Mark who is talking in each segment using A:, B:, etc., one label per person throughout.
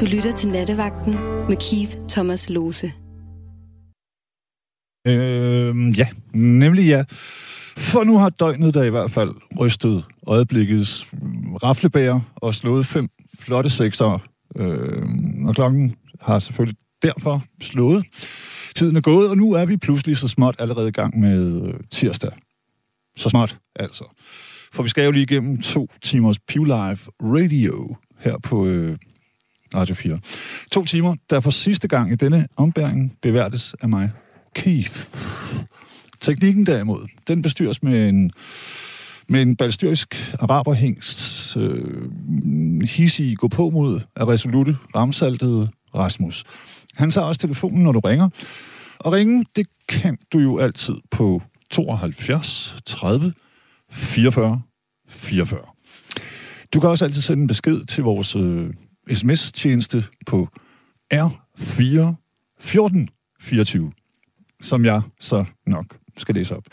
A: Du lytter til Nattevagten med Keith Thomas Lose.
B: Øh, ja, nemlig ja. For nu har døgnet der i hvert fald rystet øjeblikkets raflebæger og slået fem flotte sekser. Øh, og klokken har selvfølgelig derfor slået. Tiden er gået, og nu er vi pludselig så småt allerede i gang med øh, tirsdag. Så småt, altså. For vi skal jo lige igennem to timers Pew Live Radio her på øh, Radio 4. To timer, der for sidste gang i denne ombæring beværtes af mig, Keith. Teknikken derimod, den bestyres med en, med en balstyrisk araberhængst, øh, hissig gå på mod af resolute, ramsaltede Rasmus. Han tager også telefonen, når du ringer. Og ringe, det kan du jo altid på 72 30 44 44. Du kan også altid sende en besked til vores øh, sms-tjeneste på R4 14 24, som jeg så nok skal læse op.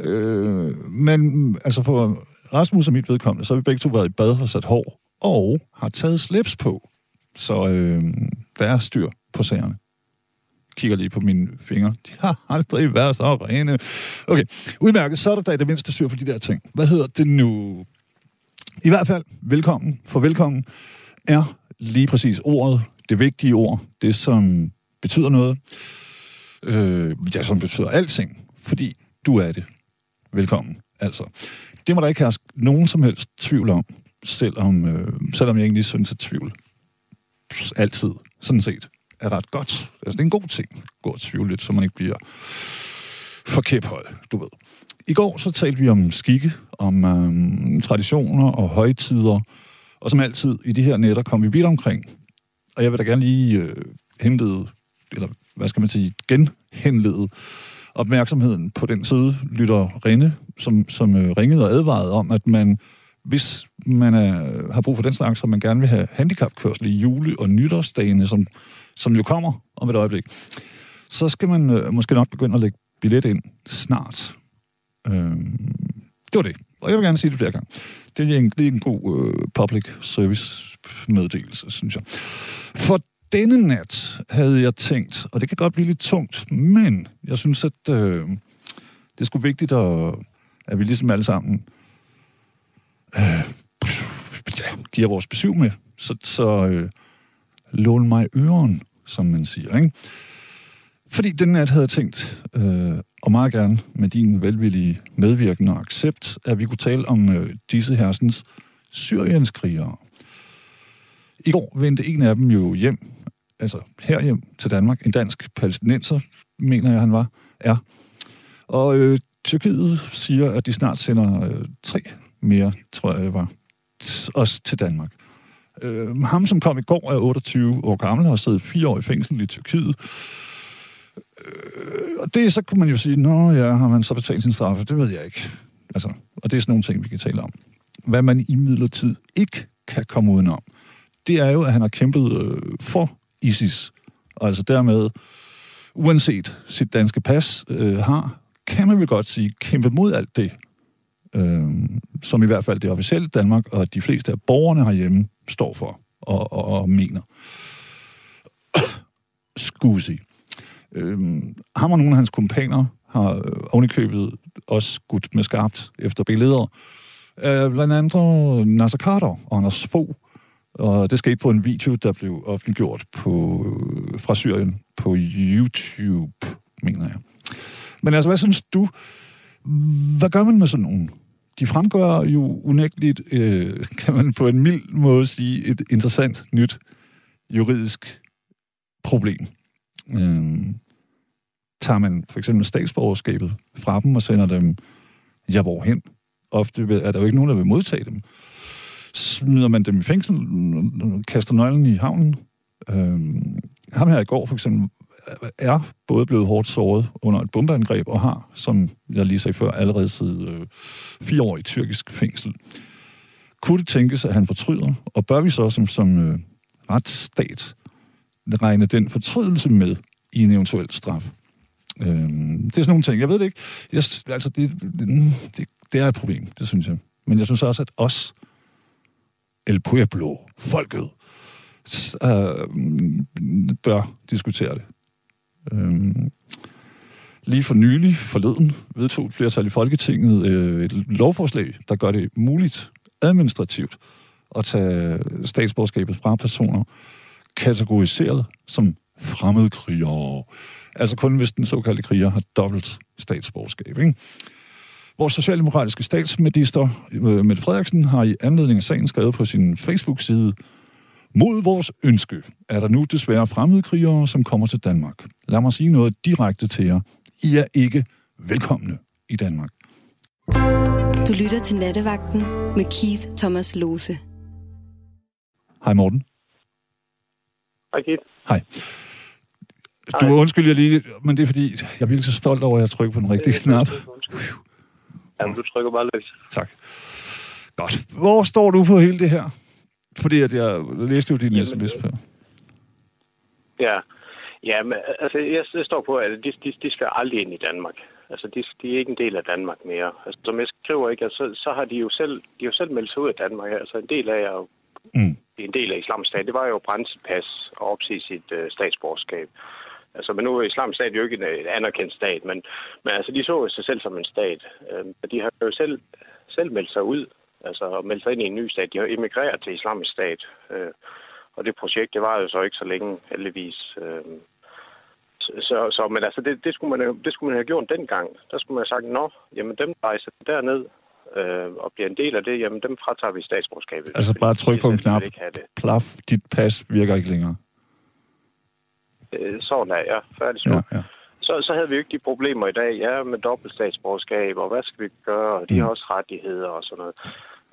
B: Øh, men altså for Rasmus og mit vedkommende, så har vi begge to været i bad og sat hår, og har taget slips på. Så øh, der er styr på sagerne. Kigger lige på mine fingre. De har aldrig været så rene. Okay, udmærket. Så er der da i det mindste styr på de der ting. Hvad hedder det nu? I hvert fald, velkommen. For velkommen er lige præcis ordet, det vigtige ord, det som betyder noget. Øh, ja, som betyder alting, fordi du er det. Velkommen, altså. Det må der ikke herske nogen som helst tvivl om, selvom, øh, selvom jeg egentlig synes, at tvivl altid, sådan set, er ret godt. Altså, det er en god ting, gå og tvivle lidt, så man ikke bliver for kæphøj, du ved. I går så talte vi om skikke, om øh, traditioner og højtider, og som altid i de her netter kom vi vidt omkring. Og jeg vil da gerne lige øh, henlede, eller hvad skal man sige, genhenlede opmærksomheden på den søde lytter Rene, som, som øh, ringede og advarede om, at man, hvis man er, har brug for den slags, og man gerne vil have handicapkørsel i jule- og nytårsdagene, som, som jo kommer om et øjeblik, så skal man øh, måske nok begynde at lægge billet ind snart. Øh, det var det. Og jeg vil gerne sige det flere gange. Det er en, det er en god øh, public service meddelelse, synes jeg. For denne nat havde jeg tænkt, og det kan godt blive lidt tungt, men jeg synes, at øh, det er sgu vigtigt, at, at vi ligesom alle sammen øh, ja, giver vores besøg med. Så, så øh, lån mig øren, som man siger. Ikke? Fordi den nat havde jeg tænkt, øh, og meget gerne med din velvillige medvirken og accept, at vi kunne tale om øh, disse hersens syrienskrigere. I går vendte en af dem jo hjem, altså herhjem til Danmark, en dansk palæstinenser, mener jeg han var, er. Og øh, Tyrkiet siger, at de snart sender øh, tre mere, tror jeg det var, også til Danmark. Øh, ham, som kom i går, er 28 år gammel og har siddet fire år i fængsel i Tyrkiet. Øh, og det, så kunne man jo sige, nå ja, har man så betalt sin straf? Det ved jeg ikke. Altså, og det er sådan nogle ting, vi kan tale om. Hvad man i midlertid ikke kan komme udenom, det er jo, at han har kæmpet øh, for ISIS. Og altså dermed, uanset sit danske pas øh, har, kan man vel godt sige, kæmpet mod alt det, øh, som i hvert fald det officielle Danmark og de fleste af borgerne herhjemme står for og, og, og mener. Skusi. Øh, ham og nogle af hans kompaner har øh, ovenikøbet også skudt med skarpt efter billeder. Øh, blandt andet Nasser Carter og Anders Fogh. Og det skete på en video, der blev offentliggjort på, øh, fra Syrien på YouTube, mener jeg. Men altså, hvad synes du? Hvad gør man med sådan nogen? De fremgår jo unægteligt, øh, kan man på en mild måde sige, et interessant nyt juridisk problem. Øh, tager man for eksempel statsborgerskabet fra dem og sender dem, ja, hvorhen? Ofte er der jo ikke nogen, der vil modtage dem. Smider man dem i fængsel, kaster nøglen i havnen. Øhm, ham her i går for eksempel er både blevet hårdt såret under et bombeangreb og har, som jeg lige sagde før, allerede siddet øh, fire år i tyrkisk fængsel. Kunne det tænkes, at han fortryder? Og bør vi så som, som øh, retsstat regne den fortrydelse med i en eventuel straf? Øh, det er sådan nogle ting. Jeg ved det ikke. Jeg, altså, det, mm, det, det er et problem, det synes jeg. Men jeg synes også, at os, El Pueblo, folket, øh, bør diskutere det. Øh, lige for nylig, forleden, vedtog et flertal i Folketinget øh, et lovforslag, der gør det muligt administrativt at tage statsborgerskabet fra personer kategoriseret som fremmedkrigere. Altså kun hvis den såkaldte kriger har dobbelt statsborgerskab. Ikke? Vores socialdemokratiske statsminister, øh, Mette Frederiksen, har i anledning af sagen skrevet på sin Facebook-side, mod vores ønske er der nu desværre fremmedkrigere, som kommer til Danmark. Lad mig sige noget direkte til jer. I er ikke velkomne i Danmark.
A: Du lytter til Nattevagten med Keith Thomas Lose.
B: Hej Morten.
C: Hej Keith.
B: Hej. Du
C: Hej.
B: undskylder lige, men det er fordi, jeg bliver så stolt over, at jeg trykker på den rigtige knap.
C: Jamen, du trykker bare løs.
B: Tak. Godt. Hvor står du på hele det her? Fordi at jeg læste jo din
C: Jamen,
B: sms på.
C: Ja. Ja, men altså, jeg, jeg står på, at de, de, de skal aldrig ind i Danmark. Altså, de, de er ikke en del af Danmark mere. Altså, som jeg skriver, ikke, altså, så har de jo selv, de jo selv meldt sig ud af Danmark. Altså, en del af at
B: Mm
C: en del af islamisk stat, det var jo at brænde sit pas og opsige sit øh, statsborgerskab. Altså, men nu er islamisk stat jo ikke en, en anerkendt stat, men, men altså, de så jo sig selv som en stat. Øh, og de har jo selv, selv meldt sig ud, altså og meldt sig ind i en ny stat. De har emigreret til islamisk stat. Øh, og det projekt, det var jo så ikke så længe, heldigvis. Øh, så, så, men altså, det, det, skulle man, det skulle man have gjort dengang. Der skulle man have sagt, nå, jamen dem rejser derned øh, og bliver en del af det, jamen dem fratager vi statsborgerskabet.
B: Altså, bare tryk på en knap. Plaf, dit pas virker ikke længere.
C: Øh, sådan er jeg. Færdig
B: Ja,
C: ja.
B: ja.
C: Så, så havde vi jo ikke de problemer i dag, ja, med dobbelt statsborgerskab, og hvad skal vi gøre, og de
B: Mm.
C: har også rettigheder og sådan noget.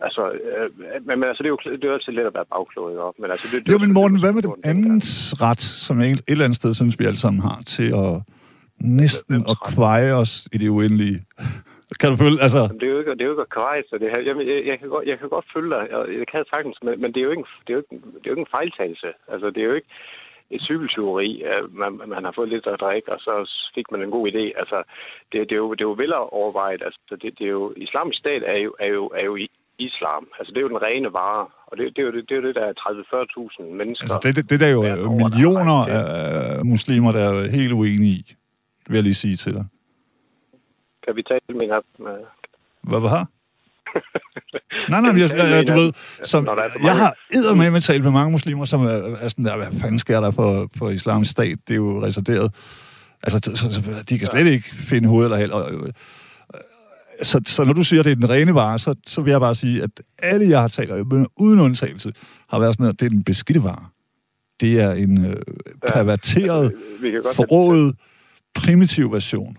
C: Altså, øh, men, men altså, det er jo det er jo altid let at være bagklået op. Men altså, det, det,
B: Jo, men Morten, hvad med
C: det
B: den andens ret, som jeg et eller andet sted synes, vi alle sammen har, til at næsten at kveje os i det uendelige? Kan du føle, altså...
C: Jamen, det er jo ikke, det er jo ikke at så det her. Jamen, jeg, jeg, kan godt, jeg kan godt følge dig, og jeg kan sagtens, men, men det er jo ikke, det er jo ikke, det er jo ikke en fejltagelse. Altså, det er jo ikke et cykeltyveri, man, man har fået lidt at drikke, og så fik man en god idé. Altså, det, det, er, jo, det er jo vel overvejet. Altså, det, det er jo, islamisk stat er jo, er jo, er jo islam. Altså, det er jo den rene vare, og det, det, er, jo, det, det er jo det, der er 30-40.000 mennesker.
B: Altså, det, det, det der er jo øh, millioner af muslimer, der er helt uenige i, vil jeg lige sige til dig.
C: Vi tale med med...
B: Hvad var har? Nej, nej, men jeg, jeg, jeg, du ved, som, jeg har eddermame talt med mange muslimer, som er, er sådan der, hvad fanden sker der for, for islamisk stat? Det er jo reserveret. Altså, så, så, de kan slet ikke finde hoved eller held. Og, øh, så, så når du siger, at det er den rene vare, så, så vil jeg bare sige, at alle, jeg har talt med, uden undtagelse, har været sådan, at det er den beskidte vare. Det er en øh, perverteret,
C: Altså, kan godt
B: forrådet, primitiv version.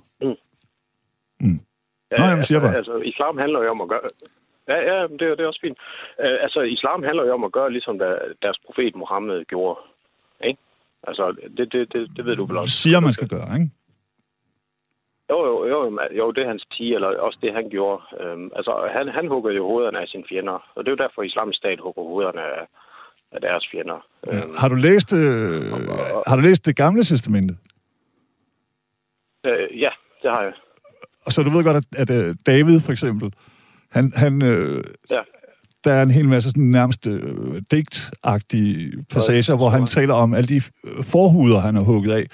C: Ja,
B: Nå, jamen, siger
C: altså,
B: bare.
C: altså, islam handler jo om at gøre... Ja, ja, det, er- det er også fint. Uh, altså, islam handler jo om at gøre, ligesom der, deres profet Mohammed gjorde. Ikke? Altså, det, det, det, det ved du vel også.
B: Siger, man skal gøre, ikke?
C: Jo, jo, jo, jo, det han siger, eller også det han gjorde. Um, altså, han, han hugger jo hovederne af sine fjender, og det er jo derfor, islamisk stat hugger hovederne af, af deres fjender.
B: Ja.
C: Øhm,
B: Har du læst, øh, har du læst det gamle testamente?
C: øh, ja, det har jeg.
B: Og så du ved godt, at, at øh, David for eksempel, han, han, øh,
C: Ja.
B: der er en hel masse sådan nærmest øh, digtagtige passager, hvor han taler om alle de øh, forhuder, han har hugget af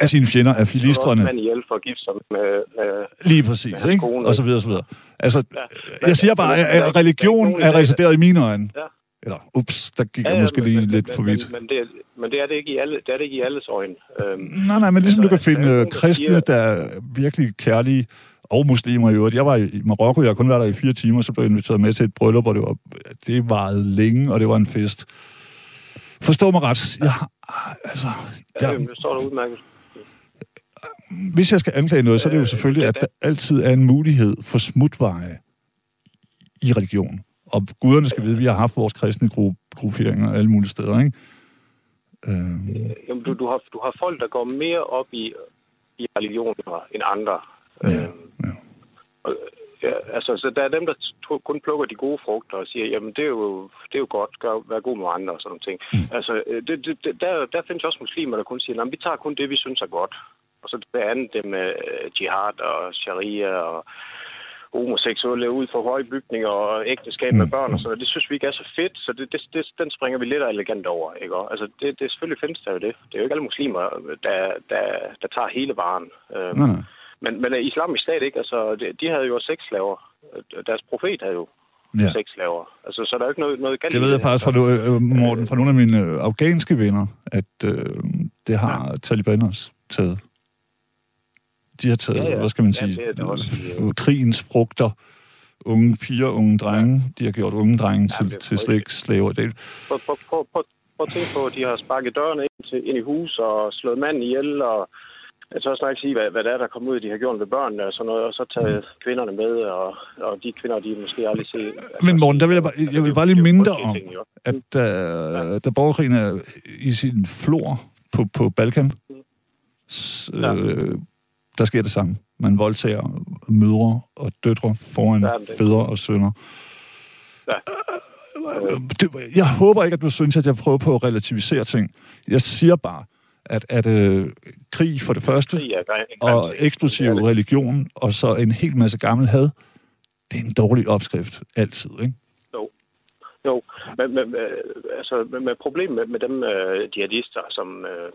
B: af sine fjender, af filistrene.
C: mand ihjel for at gifte sig med, med
B: Lige præcis,
C: hans
B: ikke?
C: kone,
B: Og så videre, og så videre. Altså,
C: Ja.
B: jeg siger bare, at religion er reserveret i mine øjne.
C: Ja.
B: Eller, ups, der gik jeg måske
C: men-
B: lige
C: men,
B: lidt
C: men,
B: for vidt.
C: Men, men, det, er, men det er det ikke i alle, det er det ikke i alles øjne. Øhm,
B: Nej, nej, men ligesom du kan
C: Altså,
B: finde
C: der er
B: øh,
C: nogen, der
B: kristne,
C: siger-
B: der er virkelig kærlige, og muslimer i øvrigt. Jeg var i Marokko, jeg har kun været der i fire timer, så blev jeg inviteret med til et bryllup, og det var det varede længe, og det var en fest. Forstå mig ret. Jeg, altså,
C: ja.
B: jeg,
C: det står der udmærket.
B: hvis jeg skal anklage noget, så er det jo
C: Øh,
B: selvfølgelig,
C: ja,
B: at der altid er en mulighed for smutveje i religion. Og guderne skal vide, at vi har haft vores kristne gru- grupperinger alle mulige steder, ikke? Øh,
C: Jamen, du, du, har, du har folk, der går mere op i, i religioner end andre.
B: Ja,
C: Øhm,
B: ja.
C: og, ja, altså, så der er dem, der kun plukker de gode frugter og siger, jamen det er jo, det er jo godt, gør, vær god med andre og sådan nogle ting. Mm. Altså, øh, det, det, der, der findes også muslimer, der kun siger, jamen vi tager kun det, vi synes er godt. Og så det andet, det med øh, jihad og sharia og homoseksuelle ud for høje bygninger og ægteskab med børn og sådan noget. Det synes vi ikke er så fedt, så det, det, det, den springer vi lidt elegant over. Ikke? Og, altså, det, det selvfølgelig findes der jo det. Det er jo ikke alle muslimer, der, der, der tager hele varen. Øhm,
B: Nej, nej.
C: men, men øh, islamisk stat ikke, altså, de, de havde jo seks slaver. Deres profet havde jo
B: Ja.
C: ja. seks slaver. Altså, så der er jo ikke noget, noget galt
B: Det ved jeg faktisk fra, øh, Morten, fra nogle af mine øh, afghanske venner, at øh, det har Taliban også taget. De har taget,
C: Ja, ja.
B: hvad skal man
C: Ja,
B: sige,
C: det er det også,
B: øh, krigens frugter. Unge piger, unge drenge. De har gjort unge drenge
C: Ja,
B: til,
C: det
B: til. Det,
C: Prøv, prøv, prøv, prøv, prøv at tænke på, at de har sparket dørene ind, til, ind i hus og slået manden ihjel, og jeg tør snart ikke sige, hvad, hvad det er, der kommer ud, de har gjort ved børnene og sådan noget, og så taget kvinderne med, og, og de kvinder, de måske aldrig se. Altså,
B: Men Morten, der vil jeg bare- jeg vil bare lige
C: det jo
B: minde dig
C: frygtelige
B: om,
C: ting, jo.
B: at da, borgerkrigen er i sin flor på, på Balkan, s,
C: Ja.
B: øh, der sker det samme. Man voldtager mødre og døtre foran
C: Ja, men det-
B: fædre og sønner.
C: Ja.
B: Øh, det, jeg håber ikke, at du synes, at jeg prøver på at relativisere ting. Jeg siger bare, at, at øh, krig for det første, og eksplosiv religion, og så en hel masse gammel had, det er en dårlig opskrift, altid, ikke?
C: Jo, men, men, øh, altså, men problemet med, med dem øh, jihadister, som, øh,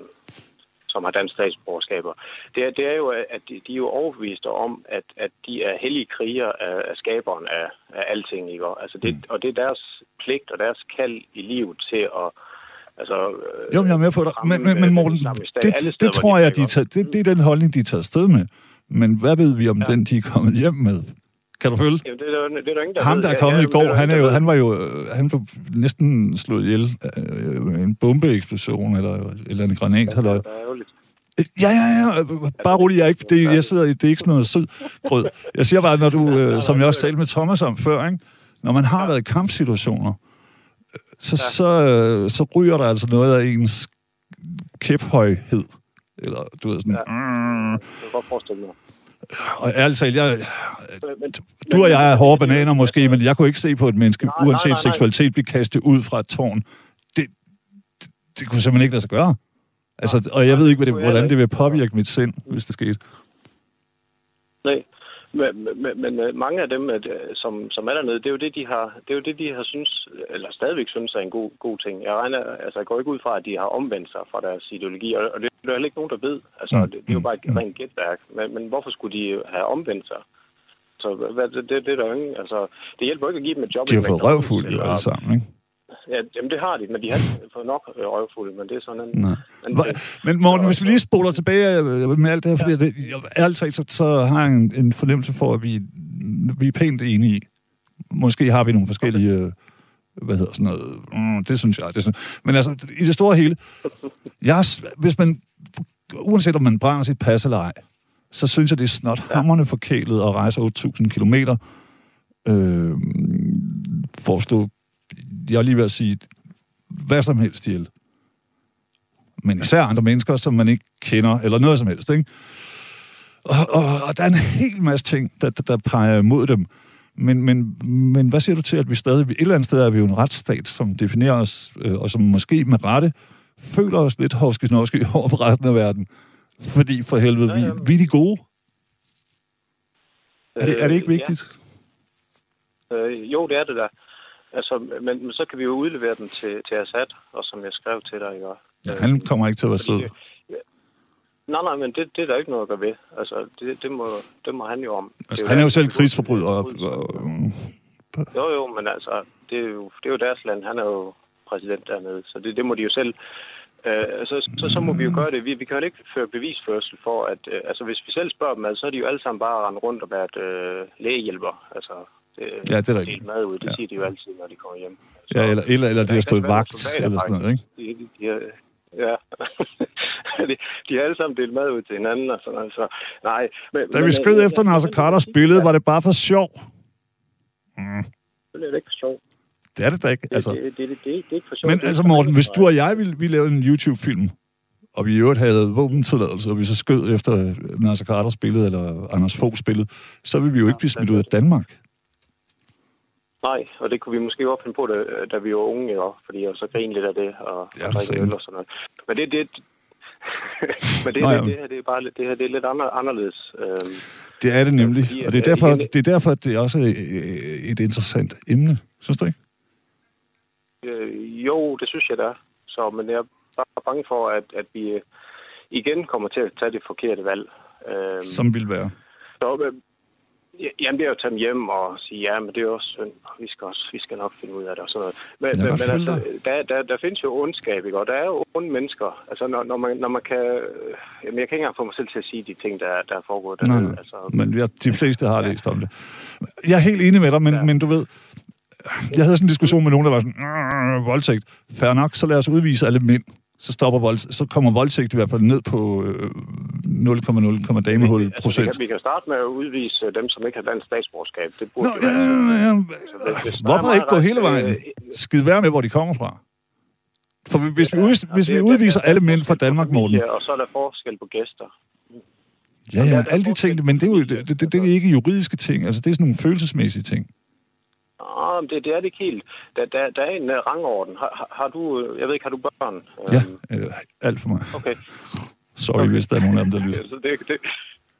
C: som har dansk statsborgerskaber, det er, det er jo, at de, de er jo overbeviste om, at, at de er hellige kriger af, af skaberen af, af alting. Ikke? Altså det, og det er deres pligt og deres kald i livet til at Altså, øh,
B: Jo, jeg er med på dig. Men, men,
C: øh,
B: men
C: den
B: Morten, det, det, det tror jeg, de
C: er,
B: er taget, det, det er den holdning, de er taget afsted med. Men hvad ved vi om. Ja. den, de er kommet hjem med? Kan du følge?
C: Jamen, det er der, det er der ingen, der
B: Ham, der er kommet
C: ja,
B: i
C: det
B: går, han, er jo, han var jo øh, han blev næsten slået ihjel af øh, en bombeeksplosion eller, eller en granat.
C: Ja, det er ærgerligt.
B: ja, ja, ja. Bare rolig, jeg, er ikke, det, jeg sidder, i- det er ikke sådan noget sød grød. Jeg siger bare, når du, øh, som jeg også talte med Thomas om før, ikke? når man har været i kampsituationer, øh, så, så, øh, så ryger der altså noget af ens kæphøjhed. Eller, du ved sådan... Ja.
C: Jeg kan godt forestille mig.
B: Og ærligt talt, jeg,
C: Men,
B: du og jeg er hårde bananer måske, men jeg kunne ikke se på et menneske,
C: Nej, nej,
B: uanset
C: nej, nej.
B: seksualitet, blive kastet ud fra et tårn. Det, det, det kunne simpelthen ikke lade sig gøre. Altså, og jeg ved ikke, hvordan det vil påvirke mit sind, hvis det skete.
C: Nej, men, men, men øh, mange af dem, at, øh, som, som er dernede, det er jo det, de har, det er jo det, de har synes, eller stadigvæk synes er en god, god ting. Jeg regner, altså jeg går ikke ud fra, at de har omvendt sig fra deres ideologi, og, og det er der heller ikke nogen, der ved. Altså,
B: Mm,
C: det, det er jo
B: mm,
C: bare et rent gætværk. Men, men hvorfor skulle de have omvendt sig? Så hvad, det, det, det er der jo ingen, altså, det hjælper ikke at give dem et job.
B: De har
C: i
B: fået røvfuld alle sammen, ikke?
C: Ja, jamen det har de, men de har ikke fået nok øh, røvfuld, men det er sådan en... Men,
B: Men Morten, hvis vi lige spoler tilbage øh, med alt det her, fordi det, jeg- ærligt talt, så, så har jeg en, en fornemmelse for, at vi, vi er pænt enige i. Måske har vi nogle forskellige, øh, hvad hedder sådan noget, mm, det synes jeg. Det synes, men altså, i det store hele, jeg, hvis man, uanset om man brænder sit pas eller ej, så synes jeg, det er snot hammerne forkælet at rejse 8.000 kilometer øh, for at stå, jeg er lige ved at sige, hvad som helst ihjel men især andre mennesker, som man ikke kender, eller noget som helst, ikke? Og, og, og der er en hel masse ting, der, der, der peger imod dem. Men, men, men hvad siger du til, at vi stadig, et eller andet sted er vi jo en retsstat, som definerer os, øh, og som måske med rette føler os lidt hovske over for resten af verden. Fordi for helvede, vi,
C: Ja, ja.
B: vi er de gode. Er det, er det ikke
C: Øh, ja.
B: vigtigt?
C: Øh, jo, det er det da. Altså, men, men så kan vi jo udlevere dem til, til Assad, og som jeg skrev til dig, ikke?
B: Ja, han kommer ikke til at være sød.
C: Ja. Nej, nej, men det, det er der ikke noget at gøre ved. Altså, det, det, må, det må han jo om. Det
B: Altså, han er jo selv krigsforbryder. Og,
C: Jo, jo, men altså, det er jo, det er jo deres land. Han er jo præsident dernede, så det, det må de jo selv... Øh, så, så, så må vi jo gøre det. Vi, vi kan jo ikke føre bevisførsel for, at... Øh, altså, hvis vi selv spørger dem, altså, så er de jo alle sammen bare rendt rundt og været øh, lægehjælper. Altså, det,
B: Ja, det er
C: delt mad ud. Det
B: Ja.
C: siger de jo altid, når de kommer hjem.
B: ja, eller, eller, eller de har stået vagt,
C: soldater,
B: eller sådan noget, ikke?
C: De, de, de, ja. de, de har alle sammen delt mad ud til hinanden og sådan noget. Så, nej, men,
B: Da
C: men,
B: vi skød
C: øh,
B: efter Nasser Carters billede, var det bare for sjov. Mm,
C: Det er det ikke for sjovt.
B: det er det da ikke.
C: Det,
B: Altså.
C: det, det, det, det, det, er ikke for sjovt.
B: Men
C: Det
B: altså Morten, hvis du og
C: jeg.
B: jeg ville, ville lave en YouTube-film, og vi i øvrigt havde våbentilladelse, og vi så skød efter Nasser Carters billede, eller Anders Foghs billede, så ville vi jo ikke blive smidt ud af Danmark.
C: Nej, og det kunne vi måske godt finde på, da, da vi var unge, jo, fordi jeg så grine lidt af det, og,
B: Ja,
C: og drikke øl og sådan noget. Men det, det, Men det,
B: Nå, ja.
C: det, det, her, det er bare det her, det er lidt andre, anderledes. Øhm,
B: Det er det nemlig,
C: fordi,
B: og det er,
C: at,
B: derfor,
C: igen-
B: det er derfor, at det også er øh, et interessant emne. Synes du ikke?
C: øh, jo, det synes jeg da. Så, men jeg er bare bange for, at, at vi øh, igen kommer til at tage det forkerte valg. Øhm,
B: Som vil være.
C: Så, øh, jamen, det er jo at tage dem hjem og sige, ja, men det er også synd, vi skal, også, vi skal nok finde ud af det og sådan noget. Men, men, men altså, der, der, der findes jo ondskab, ikke? Og der er jo onde mennesker. Altså, når, når, man, når man kan... Jamen, jeg kan ikke engang få mig selv til at sige de ting, der, der er foregået
B: Nej,
C: dernede.
B: nej.
C: Altså,
B: Men jeg, de fleste har læst om det. Jeg er helt enig med dig, men, ja.
C: Ja.
B: men du ved, jeg havde sådan en diskussion med nogen, der var sådan, "Øh, voldtægt. Fair nok, så lad os udvise alle mænd. Så, stopper vold, så kommer voldtægt i hvert fald ned på øh, 0,0, damehul
C: Altså, vi,
B: procent.
C: kan, vi kan starte med at udvise øh, dem, som ikke har dansk statsborgerskab. Det burde
B: Nå,
C: jo
B: ja,
C: være
B: ja, ja.
C: hvis- hvis der er
B: Hvorfor ikke gå hele vejen?
C: øh,
B: Skid være med, hvor de kommer fra. For hvis vi,
C: Ja,
B: hvis
C: det
B: vi
C: er-
B: udviser
C: er
B: alle mænd fra Danmark, Morten,
C: Og så er der forskel på gæster.
B: Ja, ja, alle de ting, men det er jo det, det, det er ikke juridiske ting, altså det er sådan nogle følelsesmæssige ting.
C: Ah, det, det er det ikke helt. Der, der, der er en uh, rangorden. Har, har, du, øh, jeg ved ikke, har du børn?
B: Ja,
C: Øhm,
B: øh, alt for mig.
C: Okay.
B: Sorry, hvis der er nogen af dem, der lytter.
C: Ja, så det, det,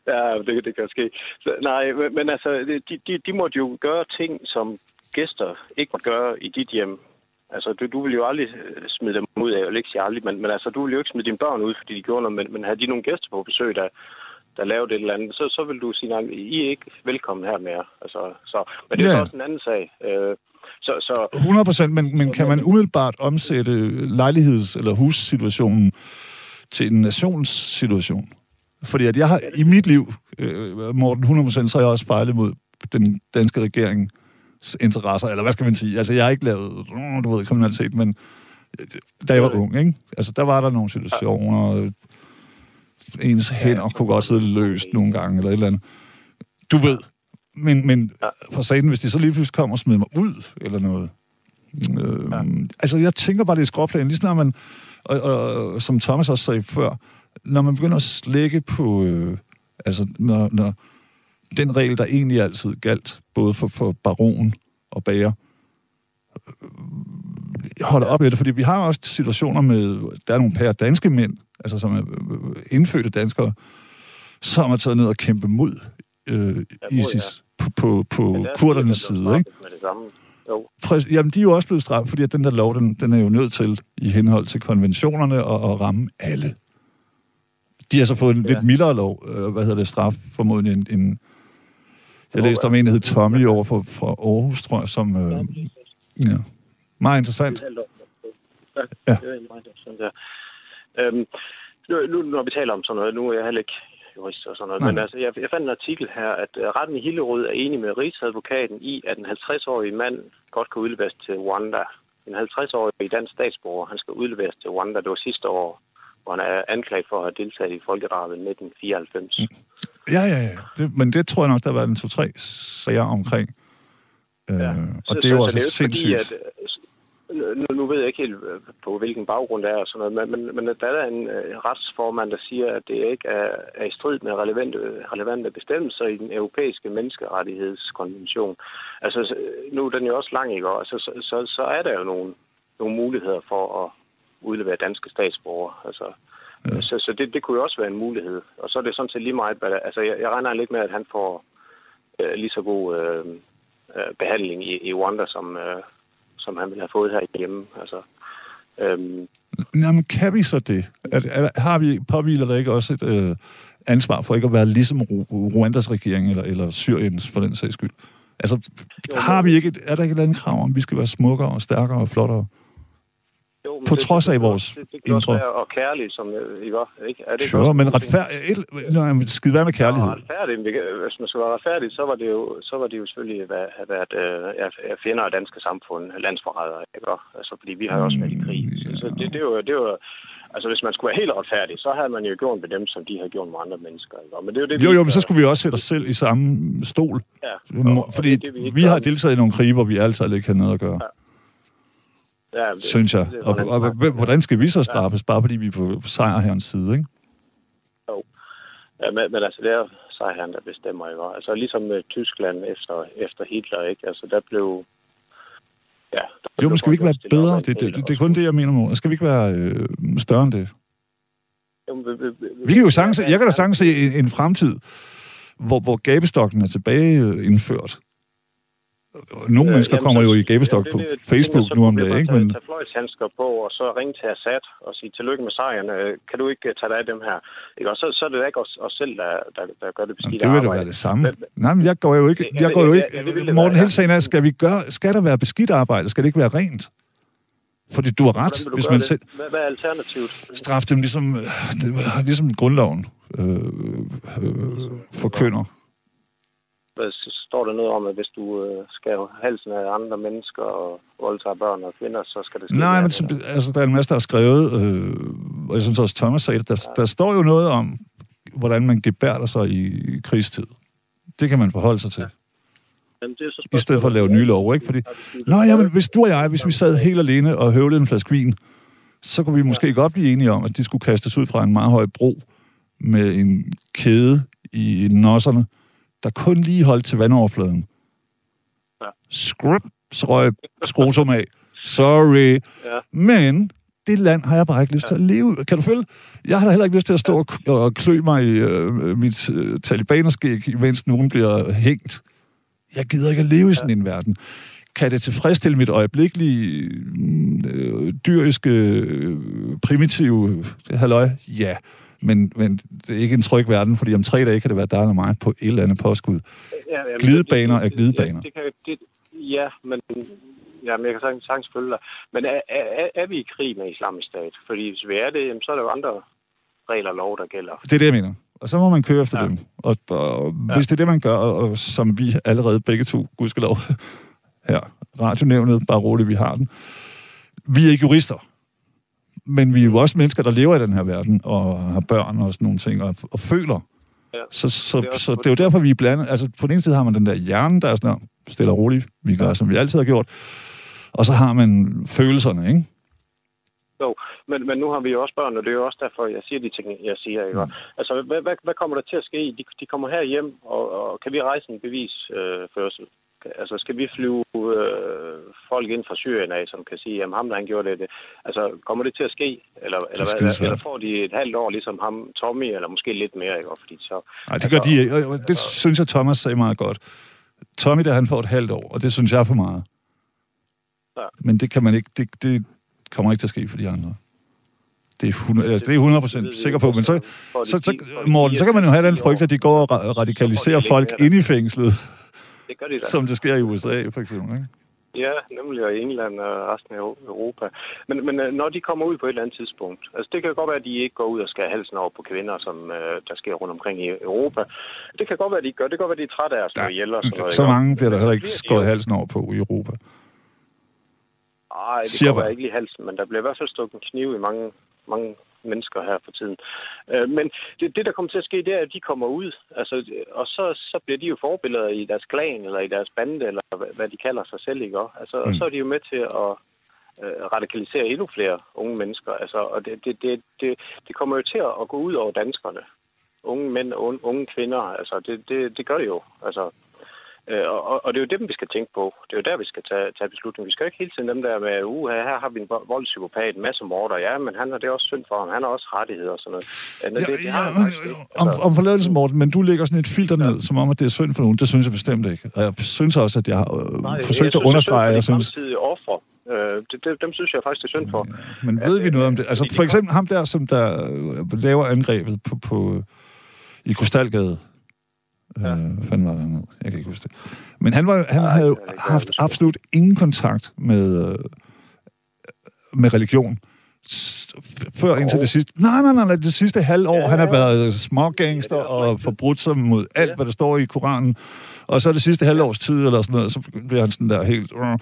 C: ja, det, det kan ske. Så, nej, men, men altså, de, de, de måtte jo gøre ting, som gæster ikke måtte gøre i dit hjem. Altså, du, du vil jo aldrig øh, smide dem ud af, eller ikke sige aldrig, men, men altså, du vil jo ikke smide dine børn ud, fordi de gjorde noget, men, men havde de nogle gæster på besøg, der, der lavede et eller andet, så, så vil du sige, nej, I er ikke velkommen her mere. Altså, så, men det er
B: Ja.
C: også en anden sag. Øh, så, så
B: 100 procent, men, men kan man umiddelbart omsætte lejligheds- eller hussituationen til en nationssituation? Fordi at jeg har i mit liv, øh, Morten, 100 procent, så har jeg også spejlet mod den danske regerings interesser, eller hvad skal man sige? Altså, jeg har ikke lavet, du ved, kriminalitet, men da jeg var ung, ikke? Altså, der var der nogle situationer, ens hænder kunne godt sidde løst nogle gange, eller et eller andet. Du ved, men, men for satan, hvis de så lige pludselig kommer og smider mig ud, eller noget. Øh, ja. Altså, jeg tænker bare, det er skråplan. Lige snart man, og, og, som Thomas også sagde før, når man begynder at slække på, øh, altså, når, når den regel, der egentlig altid galt, både for, for baron og bager, øh, holder op med det, fordi vi har også situationer med, der er nogle pære danske mænd, altså som er øh, indfødte danskere, som er taget ned og kæmpe mod øh, ISIS på, på, på
C: er
B: kurdernes side, ikke?
C: Med det samme. Jo.
B: Præcis. Jamen, de er jo også blevet straffet, fordi at den der lov, den, den er jo nødt til, i henhold til konventionerne, at, at ramme alle. De har så fået en
C: Ja.
B: lidt mildere lov, øh, hvad hedder det, straf, formodentlig en... en jeg læste om
C: ja.
B: en, der hed Tommy over for, fra Aarhus, tror jeg, som... Øh, ja. Meget interessant.
C: Ja,
B: Ja.
C: Øhm, nu, nu, når vi taler om sådan noget, nu er jeg heller ikke jurist og sådan noget,
B: Nej.
C: men altså, jeg, jeg fandt en artikel her, at øh, retten i Hillerød er enig med Rigsadvokaten i, at en 50-årig mand godt kan udleveres til Rwanda. En 50-årig dansk statsborger, han skal udleveres til Rwanda. Det var sidste år, hvor han er anklaget for at have deltaget i folkedrabet i 1994.
B: Ja, ja, ja. Det, men det tror jeg nok, der har været en to-tre sager omkring. Øh,
C: Ja.
B: og
C: Så-
B: det er jo
C: så- så
B: også
C: det er
B: sindssygt.
C: Fordi, at, øh, nu, nu ved jeg ikke helt, øh, på hvilken baggrund det er og sådan noget, men, men, men der er en øh, retsformand, der siger, at det ikke er, er i strid med relevante, relevante bestemmelser i den europæiske menneskerettighedskonvention. Altså, så- nu er den jo også lang, ikke? Og Så, så, så, er der jo nogle, nogle muligheder for at udlevere danske statsborgere. Altså, ja. Så, så det, det kunne jo også være en mulighed. Og så er det sådan set lige meget, altså jeg, jeg regner lidt med, at han får øh, lige så god øh, øh, behandling i, i Rwanda, som, øh, som han ville have fået herhjemme. Altså, øhm,
B: Jamen, kan vi så det? Er, er, har vi, påviler der ikke også et øh, ansvar for ikke at være ligesom Rwandas regering, eller, eller Syriens for den sags skyld? Altså,
C: Jo,
B: har vi ikke et, er der ikke et eller andet krav om, at vi skal være smukkere og stærkere og flottere?
C: Jo,
B: På trods af vores
C: det, det
B: indre-
C: være, og kærlig, som øh, I var. Ikke? Er det
B: Sure, men retfærdigt... Skid være med kærlighed.
C: Ja. Vi Hvis man skal være retfærdig, så var det jo, så var det jo selvfølgelig været, have været øh, fjender af danske samfund, landsforrædere, ikke? Altså, fordi vi har jo også været i krig. Så, så det, det, jo, det jo, altså hvis man skulle være helt retfærdig, så havde man jo gjort med dem, som de har gjort med andre mennesker, ikke? Men det er jo det,
B: Jo,
C: vi
B: jo, men så skulle vi også sætte os selv i samme stol.
C: Ja, og
B: Fordi
C: det det,
B: vi
C: gør.
B: har deltaget i nogle krige, hvor vi altid ikke havde noget at gøre,
C: ja, det,
B: synes jeg.
C: det
B: Og, og, og hvordan skal vi så straffes, bare fordi vi er på sejrherrens side, ikke?
C: Ja, men, men altså, det er sejrherren, der bestemmer, ikke? Altså, ligesom med Tyskland efter, efter Hitler, ikke? Altså, der blev... Ja, der
B: Jo, men skal vi ikke være bedre? Det, det, det, det er kun det, jeg mener, Morten. Skal vi ikke være øh, større end det?
C: Jamen, vi, vi, vi,
B: Vi kan jo sagtens, jeg kan da sagtens se en, en fremtid, hvor, hvor gabestokken er tilbage øh, indført. Nogle
C: Øh,
B: mennesker kommer jo i gabestok på Facebook nu om dagen, ikke? Men
C: Tage, fløjtshandsker på, og så ringe til Assad og sige tillykke med sejren. Øh, Kan du ikke øh, tage dig af dem her? Ikke? Og så, så er det ikke os, os selv, der, der, der gør det beskidte
B: det vil da
C: arbejde.
B: være det samme.
C: Men-
B: Nej, men jeg går jo ikke... Jeg går jo ikke
C: ja, det det
B: Morten. Helsagen er, skal, vi gøre, skal der være beskidt arbejde? Skal det ikke være rent? Fordi du har ret,
C: du
B: hvis man selv
C: Hvad, hvad er alternativet?
B: straf dem ligesom, ligesom grundloven øh, øh, forkynder.
C: Hvad s- står der noget om, at hvis du øh, skal halsen af andre mennesker og voldtager børn og kvinder, så skal det ske?
B: Nej, men så, altså, der er en masse, der har skrevet, øh, og jeg synes også, Thomas sagde det, der, der står jo noget om, hvordan man gebærder sig i, krigstid. Det kan man forholde sig til. Ja.
C: Men det er så
B: I stedet for at lave nye love, ikke? Fordi, Nå, jamen, hvis du og jeg, hvis vi sad helt alene og høvlede en flaske vin, så kunne vi måske godt blive enige om, at de skulle kastes ud fra en meget høj bro med en kæde i nosserne, der kun lige holdt til vandoverfladen.
C: Ja.
B: Skrup, så røg skrotum af. Sorry.
C: Ja.
B: Men det land har jeg bare ikke lyst til at leve. Kan du følge? Jeg har da heller ikke lyst til at stå og, og klø mig i øh, mit øh, talibanerskæg, mens nogen bliver hængt. Jeg gider ikke at leve i sådan en verden. Kan det tilfredsstille mit øjeblikkelige mm, øh, dyriske, øh, primitive halløj? Ja. Men, men det er ikke en tryg verden, fordi om tre dage kan det være dig eller mig på et eller andet påskud.
C: Ja, jamen,
B: Glidebaner er glidebaner.
C: Ja, det kan, det, ja men, ja, men jeg kan sagtens, sagtens følge dig. Men er, er, er- vi i krig med islamisk stat? Fordi hvis vi er det, jamen, så er der jo andre regler og lov, der gælder.
B: Det er det, jeg mener. Og så må man køre efter ja. Dem. Og, og ja. hvis det er det, man gør, og som vi allerede begge to, gudskelov, her, radionævnet, bare roligt, vi har den. Vi er ikke jurister. Men vi er jo også mennesker, der lever i den her verden, og har børn og sådan nogle ting, og, og føler.
C: Ja.
B: Så, så,
C: Det
B: så det er jo derfor, vi er blandet. Altså, på den ene side har man den der hjerne, der er sådan, "Nå, stille og roligt, vi gør, som vi altid har gjort. Og så har man følelserne, ikke?
C: Jo, men, men nu har vi jo også børn, og det er jo også derfor, jeg siger de ting, jeg siger. Ikke? Mm. Altså, hvad, hvad, hvad kommer der til at ske? De, de kommer her hjem, og, og kan vi rejse en bevisførsel? Øh? Altså, skal vi flyve øh, folk ind fra Syrien af, som kan sige, at ham, der han gjorde det, det. Altså, kommer det til at ske? Eller, eller, hvad, eller får de et halvt år, ligesom ham, Tommy, eller måske lidt mere, ikke? Fordi så,
B: Nej, det gør de. Og- og Det synes jeg, Thomas sagde meget godt. Tommy, der han får et halvt år, og det synes jeg er for meget.
C: Ja.
B: Men det kan man ikke, det, det kommer ikke til at ske for de andre. Det er 100, altså, det er 100 procent sikker på, men så, så, så, Morten, så kan man jo have den
C: 10
B: frygt, at de går og ra- radikaliserer folk ind i fængslet,
C: Det gør de da.
B: som det sker i USA, for eksempel. Ikke?
C: Ja, nemlig og i England og resten af Europa. Men, men øh, når de kommer ud på et eller andet tidspunkt, altså det kan godt være, at de ikke går ud og skal halsen over på kvinder, som øh, der sker rundt omkring i Europa. Det kan godt være, at de gør. Det kan godt være, at de er trætte af at slå ihjel og sådan noget.
B: Så mange bliver der heller ikke skåret halsen over på i Europa.
C: Nej, det
B: Siger
C: være ikke lige halsen, men der bliver i hvert fald stukket en kniv i mange, mange mennesker her for tiden. Øh, men det, det, der kommer til at ske, det er, at de kommer ud, altså, og så, så bliver de jo forbilleder i deres klan, eller i deres bande, eller hvad, hvad de kalder sig selv, ikke? Altså, mm. Og så er de jo med til at øh, radikalisere endnu flere unge mennesker. Altså, og det, det, det, det, det kommer jo til at gå ud over danskerne. Unge mænd og unge, kvinder, altså det, det, det gør det jo. Altså, og, og- og det er jo dem, vi skal tænke på. Det er jo der, vi skal tage, tage beslutninger. Vi skal jo ikke hele tiden dem der med, uh, her har vi en vo- voldspsykopat, en masse morder. Ja, men han har det er også synd for ham. Han har også rettigheder og sådan noget. Ja, det, det, det har
B: men,
C: ikke.
B: om,
C: Altså,
B: om forladelse, Morten, men du lægger sådan et filter ned, som om, at det er synd for nogen. Det synes jeg bestemt ikke. Og jeg synes også, at jeg har øh,
C: nej,
B: forsøgt
C: jeg
B: at understrege,
C: jeg
B: synes...
C: Fremtidige ofre. Øh, det, det, dem synes jeg faktisk, det er synd for.
B: Men ved vi noget om det? Altså
C: fordi de
B: for eksempel ham der, som der øh, laver angrebet på, på i Krystalgade. Ja. Øh, hvad fanden var det, han hed? Jeg kan ikke huske det. Men han, var, han
C: Nej,
B: havde jo haft absolut ingen kontakt med, øh, med religion. Før indtil
C: Jo.
B: det sidste... Nej, nej, nej, nej, det sidste halvår. Ja,
C: Ja,
B: han har
C: ja.
B: været smågangster
C: Ja,
B: og forbrudt sig mod alt,
C: Ja.
B: hvad der står i Koranen. Og så det sidste halvårs tid, eller sådan noget, så bliver han sådan der helt... Øh,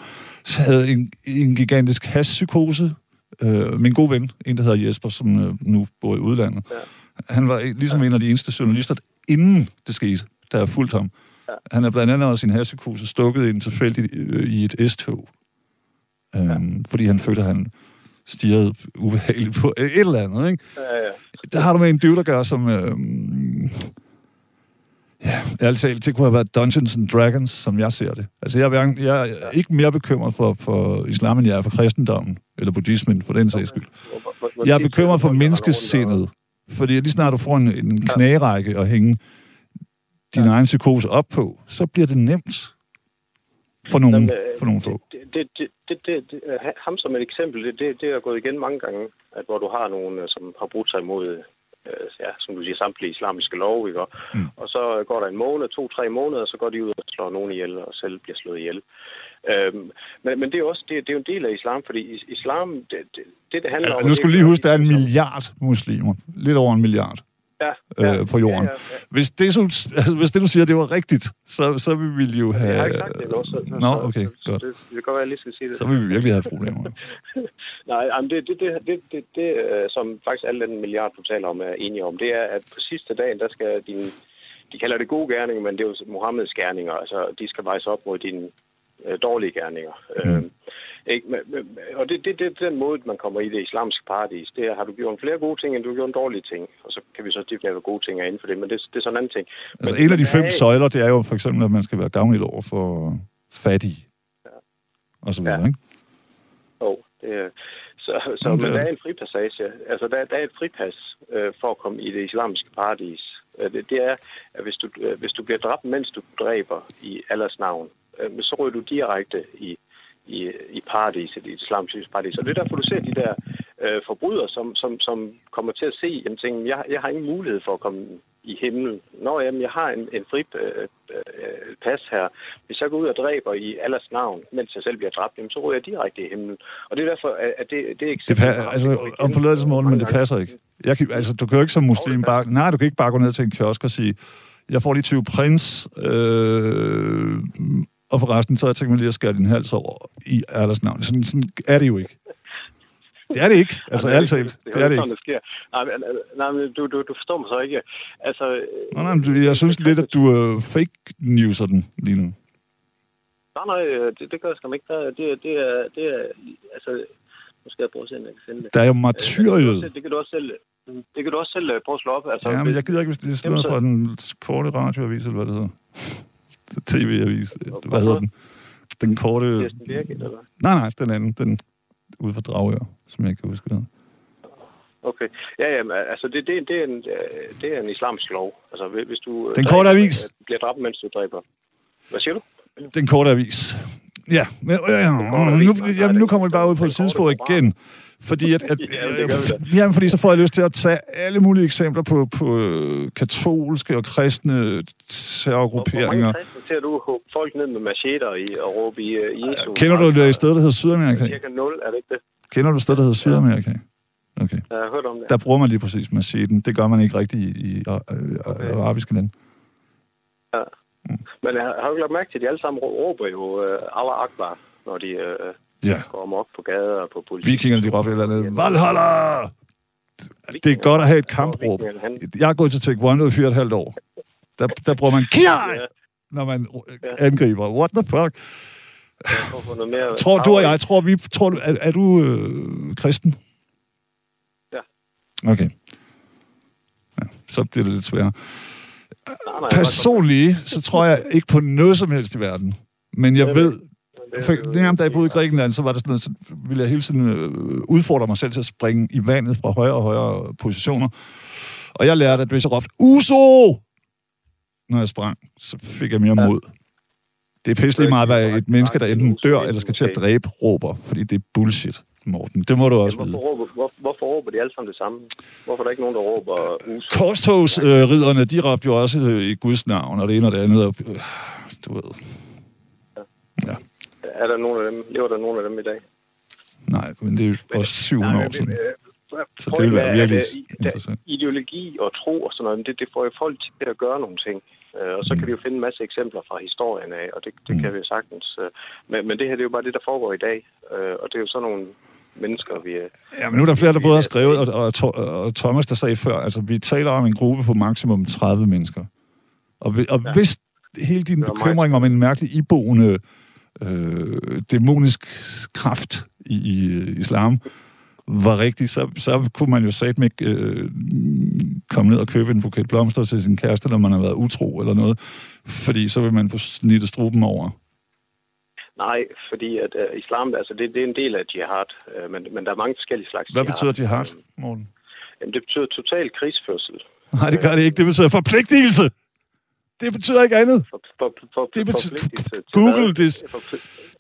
B: så havde en, en gigantisk hashpsykose. Øh, min gode ven, en der hedder Jesper, som øh, nu bor i udlandet.
C: Ja.
B: Han var ligesom en af de eneste journalister, inden det skete, der har fulgt ham.
C: Ja.
B: Han er blandt andet også sin hashpsykose stukket ind tilfældigt øh, i et S-tog. Øhm, Fordi han følte, at han stirrede ubehageligt på et eller andet, ikke?
C: Ja, ja.
B: Der har du med en dyv, der gør som... Øh, ja, ærligt talt, det kunne have været Dungeons and Dragons, som jeg ser det. Altså, jeg er, hverken- jeg er ikke mere bekymret for, for islam, end jeg er for kristendommen, eller buddhismen, for den sags skyld. Jeg er bekymret for menneskesindet, Fordi lige snart du får en, en knærække at hænge din ja. egen psykose op på, så bliver det nemt for
C: Jamen, øh,
B: for nogen få.
C: Det, det, det, det, det, det, øh, ham som et eksempel, det, det, det er gået igen mange gange, at hvor du har nogen, øh, som har brudt sig imod, øh, ja, som du siger, samtlige islamiske lov, ikke? Mm. og så går der en måned, to-tre måneder, så går de ud og slår nogen ihjel, og selv bliver slået ihjel. Øhm, men, men det er også det, det er en del af islam, fordi islam, det, det, det, handler
B: Ja,
C: om...
B: nu skal du lige huske, der er en milliard muslimer. Lidt over en milliard
C: ja,
B: øh, på jorden.
C: Ja, ja, ja.
B: Hvis, det, som, altså, hvis det, du siger, det var rigtigt, så, så vil vi jo have...
C: Jeg har ikke sagt det endnu, så, så,
B: Nå,
C: så-
B: okay,
C: så,
B: godt.
C: Det, det kan godt være, at jeg lige skal sige det.
B: Så vil vi virkelig have problemer.
C: Nej, jamen det, det, det, det, det, det øh, som faktisk alle den milliard, du taler om, er enige om, det er, at på sidste dagen, der skal din, de kalder det gode gerninger, men det er jo Mohammeds gerninger, altså de skal vejes op mod dine øh, dårlige gerninger. Mm. Øh, ikke? Og det, det, det er den måde, man kommer i det islamiske paradis. Det er, har du gjort flere gode ting, end du har gjort dårlige ting. Og så kan vi så definere, hvad gode ting er inden for det, men det, det er sådan en anden ting.
B: Altså,
C: men,
B: en af de fem
C: er-
B: søjler, det er jo for eksempel, at man skal være gavnlig over for fattige. Og så videre,
C: Ja.
B: ikke?
C: Jo, det er... Så, så, men
B: er
C: der er en fripassage. Altså, der, der er et fripas øh, for at komme i det islamiske paradis. Øh, Det, det er, at hvis du, øh, hvis du bliver dræbt, mens du dræber i Allahs navn, øh, så ryger du direkte i, i, i paradiset, i det islamiske paradis. Og det er derfor, du ser de der øh, forbrydere, som, som, som kommer til at se, jamen, tænker, jeg, jeg har ingen mulighed for at komme i himlen. Nå, jamen, jeg har en, en fri øh, øh, pas her. Hvis jeg går ud og dræber i Allahs navn, mens jeg selv bliver dræbt, jamen, så ryger jeg direkte i himlen. Og det er derfor, at det, det er
B: Det
C: eksempel,
B: pa- altså, om forladelse Morten, men det passer ikke. Jeg kan, altså, du kan jo ikke som muslim bare... Nej, du kan ikke bare gå ned til en kiosk og sige, jeg får lige 20 prins, øh, og forresten, så tænkt mig lige at skære din hals over i Allahs navn. Sådan, sådan er det jo ikke. Det er det ikke. Altså, ærligt talt. Det er det ikke.
C: det sker. Nej, men, øh, nej, men du, du, du forstår mig så ikke. Altså, øh,
B: Nå, nej, men jeg synes lidt, at du øh, fake newser den lige nu.
C: Nej, nej, øh, det, det gør jeg skam ikke. Der, det, det, er, det er, altså, nu skal jeg prøve at se, om jeg kan finde det.
B: Der er jo
C: Øh,
B: martyriet.
C: Det kan du også selv, det kan du også selv øh, prøve at slå op. Altså,
B: Ja, men jeg gider ikke, hvis det er sådan noget fra den korte radioavis, eller hvad det hedder. TV-avis. Hvad hedder den? Den korte...
C: Eller hvad?
B: Nej, nej, den anden. Den ude på Dragør, som jeg ikke kan huske.
C: Okay. Ja, ja, altså, det, det, det, er en, øh, det er en islamisk lov. Altså, hvis- du... øh,
B: Den korte
C: dræber,
B: avis.
C: øh, Bliver dræbt, mens du dræber. Hvad siger du?
B: Den korte avis. Ja, men øh, nu, jamen, nu kommer vi bare ud på et sidespor igen. Fordi, at, at,
C: Ja,
B: øh, jamen, fordi så får jeg lyst til at tage alle mulige eksempler på, på øh, katolske og kristne
C: Hvor mange
B: terrorgrupperinger.
C: kristne ser du folk ned med macheter i og råbe i uh, Jesu?
B: Kender du det sted, der hedder Sydamerika?
C: Cirka 0, er det ikke det?
B: Kender du et sted, der hedder Sydamerika? Okay.
C: Jeg har hørt om det.
B: Der bruger man lige præcis macheten. Det gør man ikke rigtigt i, i øh,
C: Okay.
B: arabiske lande.
C: Ja. Men jeg har har du lagt mærke til, at de alle sammen rå- råber jo uh, Allah Akbar, når de uh,
B: Ja.
C: går op på gader og på politi.
B: Vikingerne, de råber et eller andet. Valhalla! Det er godt at have et kampråb. Jeg har gået til taekwondo i fire og et halvt år. Der, der bruger man kiai, når man angriber. What the fuck?
C: Mere
B: Tror du og jeg, tror vi, tror du, er, er du øh, kristen?
C: Ja.
B: Okay. Ja, så bliver det lidt sværere. Personligt, så tror jeg ikke på noget som helst i verden. Men jeg
C: er
B: ved,
C: det
B: dengang, da jeg boede i Grækenland, så var der sådan noget, så ville jeg hele tiden øh, udfordre mig selv til at springe i vandet fra højere og højere positioner. Og jeg lærte, at hvis jeg råbte, USO! Når jeg sprang, så fik jeg mere
C: Ja.
B: mod. Det er pisselig meget, hvad et menneske, der enten dør eller skal til at dræbe, råber. Fordi det er bullshit, Morten. Det må du også vide.
C: hvorfor, råber, hvor, hvorfor råber de alle sammen det samme? Hvorfor er der ikke nogen, der råber us?
B: Korstogsridderne, de råbte jo også øh, i Guds navn, og det ene og det andet. Og, øh, du ved.
C: Er der nogen af dem? Lever der nogen af dem i dag?
B: Nej, men det er jo også 700 år siden.
C: øh,
B: Så det vil være virkelig
C: at. Ideologi og tro og sådan noget, det, det får jo folk til at gøre nogle ting. Øh, Og så kan vi jo finde en masse eksempler fra historien af, og det, det
B: Mm.
C: kan vi jo sagtens. øh, Men, men det her, det er jo bare det, der foregår i dag. Og det er jo sådan nogle mennesker, vi...
B: Ja, men nu er der flere, der både har skrevet, og, og, og Thomas, der sagde før, altså vi taler om en gruppe på maksimum 30 mennesker. Og, og ja. Hvis hele din bekymring om en mærkelig iboende øh, dæmonisk kraft i, i øh, islam var rigtig, så, så kunne man jo sagt med øh, komme ned og købe en buket blomster til sin kæreste, når man har været utro eller noget, fordi så vil man få snittet struben over.
C: Nej, fordi at uh, islam, altså det, det er en del af jihad, uh, men, men der er mange forskellige slags
B: Hvad
C: jihad.
B: betyder jihad, Morten?
C: Jamen, det betyder total krigsførsel.
B: Nej, det gør det ikke. Det betyder forpligtelse. Det betyder ikke andet.
C: For, for, for,
B: Det betyder- Google det.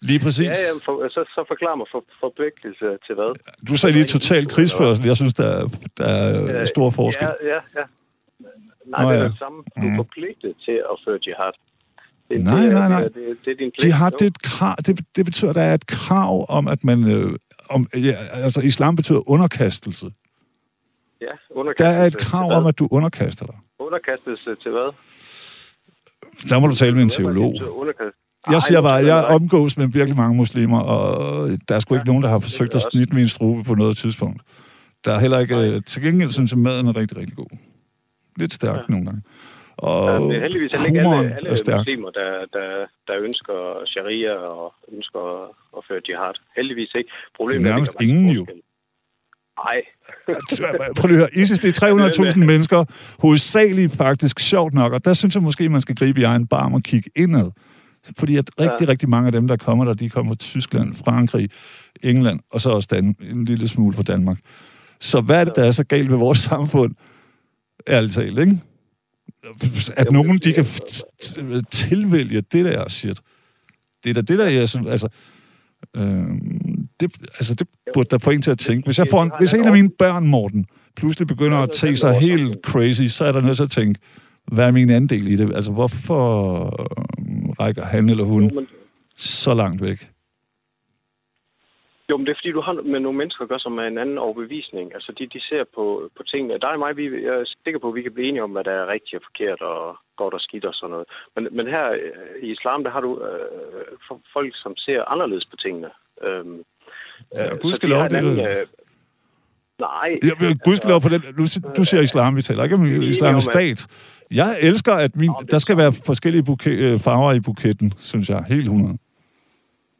B: Lige præcis.
C: Ja, ja, for, så, så forklar mig for, forpligtelse til hvad?
B: Du sagde lige total krigsførsel. Jeg synes, der er, der er
C: Øh,
B: stor forskel.
C: Ja, ja, ja. Nej,
B: Nå,
C: det er
B: ja.
C: det samme. Du er
B: Mm.
C: forpligtet til at føre jihad. Det,
B: Nej,
C: det,
B: nej, nej.
C: Det, det, det er din pligt.
B: Jihad, det, er et krav, det, det betyder, at der er et krav om, at man... Øh, om, ja, altså, islam betyder underkastelse.
C: Ja,
B: Der
C: underkastelse
B: er et krav om, at du underkaster dig.
C: Underkastelse til hvad?
B: Der må du tale med en teolog.
C: underkast-
B: Jeg siger bare,
C: det
B: jeg
C: er
B: omgås med virkelig mange muslimer, og der er sgu ikke nogen, der har forsøgt at snitte min strube på noget tidspunkt. Der er heller ikke... øh, Til gengæld synes jeg, maden er rigtig, rigtig god. Lidt stærk
C: Ja.
B: nogle gange. Og
C: Ja, er heldigvis heller ikke alle, alle
B: er
C: muslimer, der, der, der ønsker sharia og ønsker at, at føre jihad. Heldigvis ikke. Problemet
B: Det er nærmest
C: at der
B: ingen
C: er
B: jo.
C: Nej.
B: Prøv lige at høre, ISIS, det er 300.000 mennesker, hovedsageligt faktisk, sjovt nok, og der synes jeg måske, man skal gribe i egen barm og kigge indad. Fordi at rigtig, ja. Rigtig mange af dem, der kommer der, de kommer fra Tyskland, Frankrig, England, og så også Dan- en lille smule fra Danmark. Så hvad er det, der er så galt ved vores samfund? Ærligt talt, ikke? At nogen, de kan tilvælge det der shit. Det er da det der, jeg synes, altså... Øh, det, altså, det burde da få en til at tænke. Hvis, jeg får en, hvis en af mine børn, Morten, pludselig begynder at tage sig helt crazy, så er der nødt til at tænke, hvad er min andel i det? Altså, hvorfor øh, rækker han eller hun så langt væk?
C: jo, men det er fordi, du har med nogle mennesker at gøre, som er en anden overbevisning. Altså, de, de ser på, på tingene. Der er mig, vi, jeg er sikker på, at vi kan blive enige om, hvad der er rigtigt og forkert og godt og skidt og sådan noget. Men, men her øh, i islam, der har du øh, folk, som ser anderledes på tingene. Øhm,
B: Ja,
C: øh,
B: gudskelov,
C: de
B: det
C: anden, øh, Nej.
B: Jeg vil gudskelov på den. Du, du siger islam, vi taler ikke om islamisk stat. Jeg elsker, at min,
C: er
B: der skal være forskellige buke, øh, farver i buketten, synes jeg. Helt 100.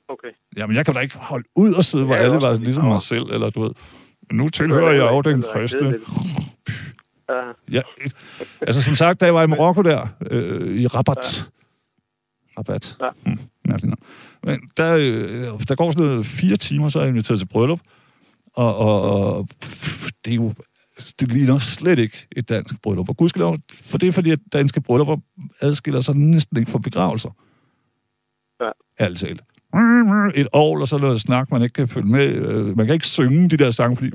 C: Okay.
B: Jamen, jeg kan da ikke holde ud og sidde, hvor
C: Ja,
B: alle var ligesom mig selv, eller du ved. Nu tilhører jeg jo den kristne.
C: Ja,
B: Ja, altså som sagt, da jeg var i Marokko der, øh, i Rabat. Rabat.
C: Ja.
B: Mærkeligt navn. Men der, øh, der går sådan noget fire timer, så er jeg inviteret til bryllup. Og, og, og pff, det er jo det ligner slet ikke et dansk bryllup. Og gudskelov, for det er fordi, at danske bryllupper adskiller sig næsten ikke fra begravelser.
C: Ja.
B: Alt talt. Et år og så noget snak, man ikke kan følge med. Øh, Man kan ikke synge de der sange, fordi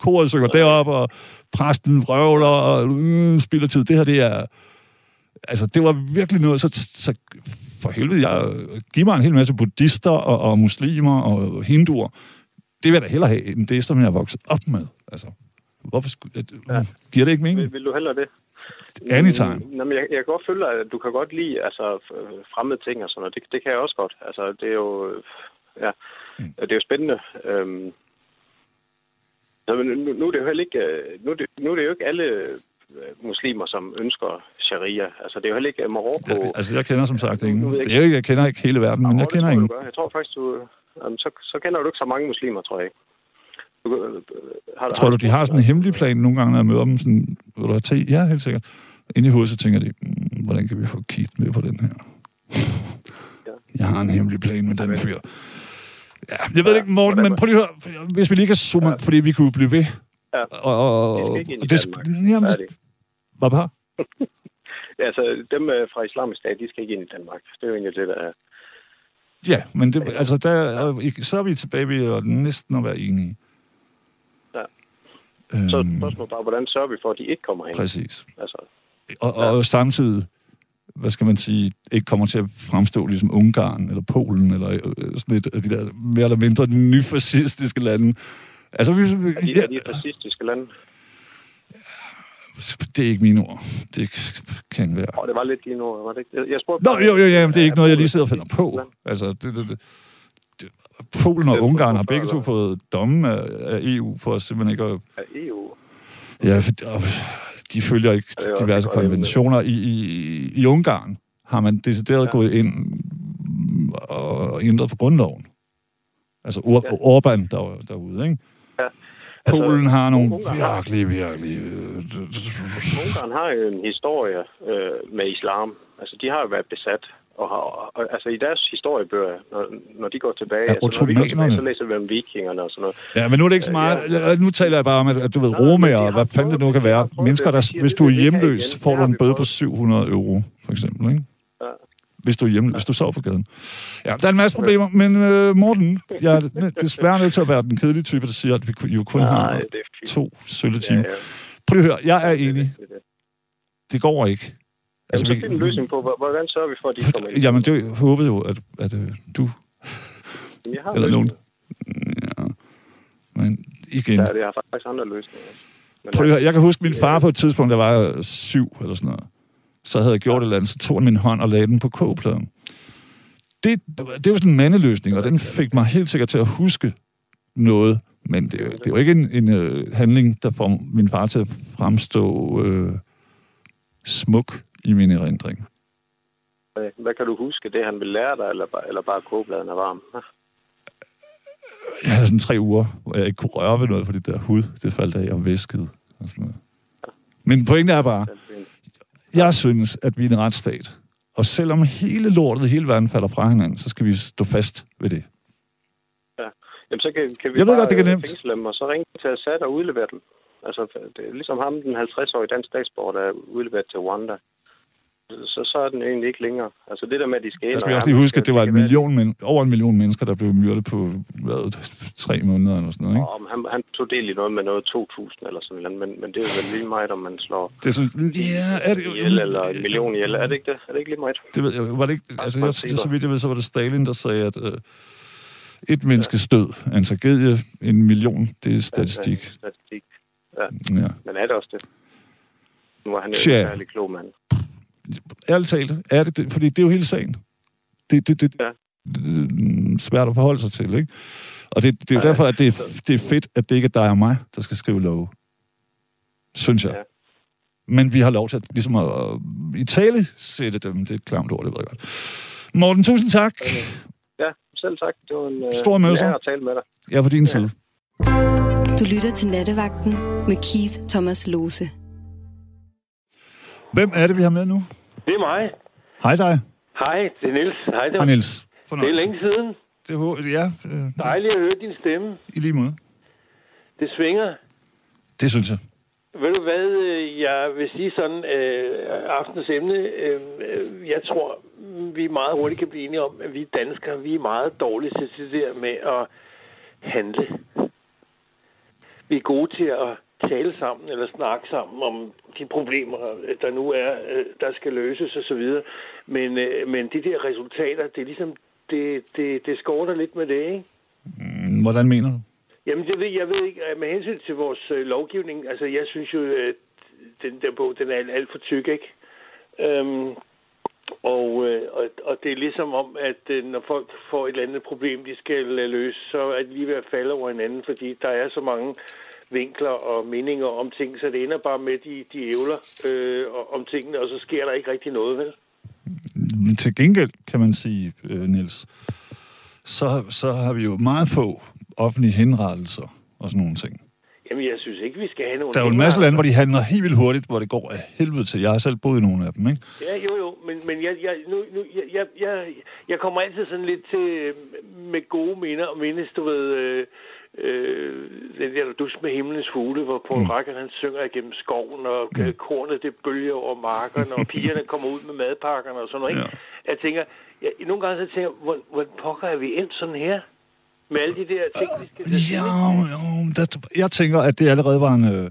B: koret synger derop, og præsten vrøvler og øh, spilder tid. Det her, det er... Altså, det var virkelig noget, så, så for helvede, jeg giver mig en hel masse buddhister og, og muslimer og hinduer. Det vil jeg da hellere have, end det, som jeg er vokset op med. Altså, hvorfor skulle... at-
C: Ja.
B: Giver det ikke mening?
C: vil, vil du hellere det?
B: Anytime.
C: Mm, Jamen, jeg, jeg kan godt føle, at du kan godt lide altså, fremmede ting og sådan noget. Det, det kan jeg også godt. Altså, det er jo... Ja,
B: Mm.
C: det er jo spændende. Øhm, så, men nu, nu, er det jo heller ikke, øh, nu, det, nu er det jo ikke alle muslimer, som ønsker sharia. Altså, det er jo heller ikke Marokko.
B: Ja, altså, jeg kender som sagt
C: Nu- nu
B: ingen.
C: ved jeg
B: Det er ikke, jeg kender ikke hele verden, men jeg kender ingen.
C: Jeg tror faktisk, du... Jamen, så, så kender du ikke så mange muslimer, tror jeg ikke. Du, har,
B: Tror du, de har sådan en hemmelig plan nogle gange, når jeg møder dem? Sådan, vil du have te? Ja, helt sikkert. Inde i hovedet, så tænker de, "Mm, hvordan kan vi få Keith med på den her?
C: Ja.
B: Jeg har en hemmelig plan med den fyr. Ja, jeg ved
C: Ja,
B: ikke, Morten, men prøv lige at høre, hvis vi lige kan zoome,
C: Ja.
B: fordi vi kunne blive ved.
C: Ja.
B: Og, og, og,
C: i
B: og det, jamen,
C: Færdig.
B: hvad bare?
C: Ja, altså, dem øh, fra islamisk stat, de skal ikke ind i Danmark. Det er jo egentlig det, der er...
B: Ja, men det, altså, der, er- så er vi tilbage ved at næsten at være enige.
C: Ja.
B: Øhm,
C: Så er spørgsmålet bare, hvordan sørger vi for, at de ikke kommer ind?
B: præcis.
C: Altså,
B: Og, og samtidig, hvad skal man sige, ikke kommer til at fremstå ligesom Ungarn eller Polen eller øh, sådan et af de der mere eller mindre nyfascistiske lande. Altså, vi,
C: er de, er de fascistiske lande?
B: det er ikke mine ord. Det kan være.
C: Åh, det var lidt dine ord, var det ikke? Jeg, spurgte
B: Nå, jo, jo, ja, men det er ikke noget, jeg lige sidder og finder på. Altså, det, det, det, Polen og Ungarn har begge to fået domme af, af EU for at simpelthen ikke at...
C: Er EU?
B: Ja, for, og de følger ikke
C: er
B: diverse konventioner. I, i, I Ungarn har man decideret
C: Ja.
B: gået ind og ændret på grundloven. Altså Ur,
C: Ja.
B: Orbán der, derude, ikke?
C: Ja.
B: Polen har nogle
C: Ungarn
B: virkelig, virkelig... øh,
C: Ungarn har jo en historie øh, med islam. Altså, de har jo været besat Og, har, og, altså i deres historiebøger, når, når de går tilbage,
B: Ja,
C: altså, når vi går tilbage, så læser vi om vikingerne og sådan noget.
B: Ja, men nu er det ikke så meget...
C: Ja,
B: Nu taler jeg bare om, at, du ved,
C: har
B: hvad fanden det nu kan være. Mennesker, der, hvis du er hjemløs, får du en bøde på
C: prøvet.
B: 700 euro, for eksempel, ikke?
C: Ja.
B: Hvis du hjemme, hvis du sover på gaden. Ja, der er en masse problemer, men øh, Morten, jeg er desværre nødt til at være den kedelige type, der siger, at vi jo kun
C: Nej,
B: har to sølle
C: Ja,
B: timer.
C: ja.
B: Prøv at høre, jeg er enig.
C: Det
B: går ikke.
C: Altså, så
B: vi-
C: find en løsning på, hvor- hvordan sørger vi for, at de kommer ind?
B: Jamen, det håbede jo, at, at øh, du
C: Men jeg har
B: eller nogen... Ja. Men igen...
C: Ja, det har faktisk andre løsninger. Men,
B: Prøv at høre, jeg kan huske min far på et tidspunkt, der var syv eller sådan noget. Så havde jeg gjort et eller andet, så tog han min hånd og lagde den på kogepladen. Det, det var sådan en mandeløsning, og den fik mig helt sikkert til at huske noget. Men det, det jo ikke en, en uh, handling, der får min far til at fremstå uh, smuk i min erindring.
C: øh, hvad kan du huske? Det, han vil lære dig, eller bare, eller bare kogebladen er varm?
B: Jeg havde sådan tre uger, hvor jeg ikke kunne røre ved noget, fordi det der hud, det faldt af og væskede og sådan noget. Men pointen er bare, jeg synes, at vi er en retsstat. Og selvom hele lortet i hele verden falder fra hinanden, så skal vi stå fast ved det.
C: Jamen, så kan, kan vi
B: Jeg ved
C: bare
B: godt, det kan
C: øh,
B: nemt.
C: fængsle dem, og så ringe til Assad og udlevere dem. Altså, det er ligesom ham, den 50-årige dansk statsborger, der er udleveret til Rwanda. Så, så er den egentlig ikke længere. Altså, det der med, at de skal ind...
B: Der skal
C: og
B: vi også lige huske, at det var en million, men, over en million mennesker, der blev myrdet på hvad, tre måneder eller sådan noget. Ikke?
C: Om han, han tog del i noget med noget 2.000 eller sådan noget, men, men det er jo vel lige meget, om man slår
B: Det synes, ja, er det,
C: ihjel eller en million ihjel. Er det ikke det? Er det ikke lige meget?
B: Det ved jeg, var det ikke, altså, jeg, så vidt jeg ved, så var det Stalin, der sagde, at øh, et menneskes død er en tragedie, en million, det er statistik.
C: Statistik.
B: Ja.
C: Men er det også det? Nu er han jo en særlig klog mand.
B: Ærligt talt, er det det? Fordi det er jo hele sagen. Det, det, det,
C: Ja.
B: det er svært at forholde sig til, ikke? Og det, det er jo
C: Ja,
B: derfor, at det er, det er fedt, at det ikke er dig og mig, der skal skrive love. Synes jeg.
C: Ja.
B: Men vi har lov til at, ligesom at, at i tale sætte dem. Det er et klamt ord, det ved jeg godt. Morten, tusind tak.
C: Ja, selv tak. Det var en øh,
B: Stor møsse.
C: ære at tale med dig.
B: Jeg er på din side.
A: Du lytter til Nattevagten med Keith Thomas Lose.
B: Hvem er det, vi har med nu?
D: Det er mig.
B: Hej dig.
D: Hej, det er Niels. Hej, det,
B: Hej Niels.
D: det er længe siden.
B: Det er ja, øh,
D: Dejligt at høre din stemme.
B: i lige måde.
D: Det svinger.
B: Det synes jeg.
D: Ved du hvad, øh, jeg vil sige sådan, øh, aftens emne, øh, jeg tror, vi meget hurtigt kan blive enige om, at vi danskere, vi er meget dårlige til det der med at handle. Vi er gode til at tale sammen eller snakke sammen om de problemer, der nu er, øh, der skal løses osv. Men, øh, men de der resultater, det er ligesom, det, det, det skorter lidt med det, ikke?
B: Mm, Hvordan mener du?
D: Jamen, det ved, jeg ved ikke, øh, med hensyn til vores øh, lovgivning, altså jeg synes jo, at den der bog, den er alt, alt for tyk, ikke? Øhm, og, øh, og, og det er ligesom om, at øh, når folk får et eller andet problem, de skal øh, løse, så er de lige ved at falde over hinanden, fordi der er så mange vinkler og meninger om ting, så det ender bare med, at de, de ævler øh, om tingene, og så sker der ikke rigtig noget, vel?
B: Men til gengæld kan man sige, øh, Niels, så, så har vi jo meget få offentlige henrettelser og sådan nogle ting.
D: Jamen, jeg synes ikke, vi skal have nogen...
B: Der er jo en masse lande, hvor de handler helt vildt hurtigt, hvor det går af helvede til. Jeg har selv boet i nogle af dem, ikke?
D: Ja, jo, jo, men, men jeg, jeg, nu, nu, jeg, jeg, jeg, kommer altid sådan lidt til øh, med gode minder og mindes, du ved, øh, øh, den der dus med himlens fugle, hvor Paul mm. Racker, han synger igennem skoven, og mm. kornet det bølger over markerne, og pigerne kommer ud med madpakkerne og sådan noget, ikke?
B: Ja.
D: Jeg tænker, jeg, nogle gange så tænker jeg, hvor, hvor pokker er vi endt sådan her? Med alle de der skal tage
B: Ja, jo, der, jeg tænker, at det allerede var en øh,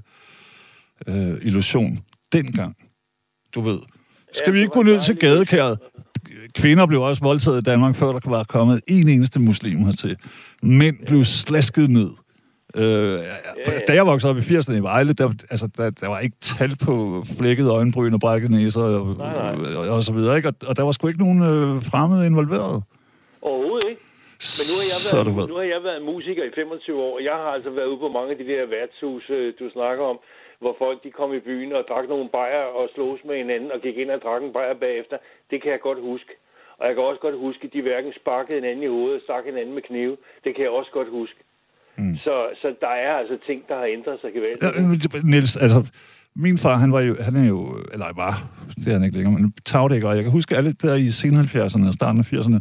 B: øh, illusion dengang. Du ved. Skal
D: Ja,
B: vi ikke gå ned til gadekæret? Kvinder blev også voldtaget i Danmark, før der var kommet en eneste muslim hertil. Mænd blev slasket ned. Øh, ja. Da jeg voksede op i 80'erne i Vejle, der, altså, der, der var ikke tal på flækket øjenbryn og brækket næser og,
D: Nej, nej.
B: og, og så videre. Ikke? Og, og der var sgu ikke nogen øh, fremmede involveret.
D: Overhovedet ikke. Men nu har, jeg været, nu har jeg været musiker i 25 år, og jeg har altså været ude på mange af de der værtshus, øh, du snakker om, hvor folk de kom i byen og drak nogle bajer og slås med hinanden og gik ind og drak en bajer bagefter. Det kan jeg godt huske. Og jeg kan også godt huske, at de hverken sparkede hinanden i hovedet og stak hinanden med knive. Det kan jeg også godt huske. Mm. Så, så der er altså ting, der har ændret sig gevaldigt.
B: Ja, Niels, altså, min far, han var jo, han er jo, eller var, det er han ikke længere, men tagdækker, og jeg kan huske alle der i sen 70'erne og starten af 80'erne,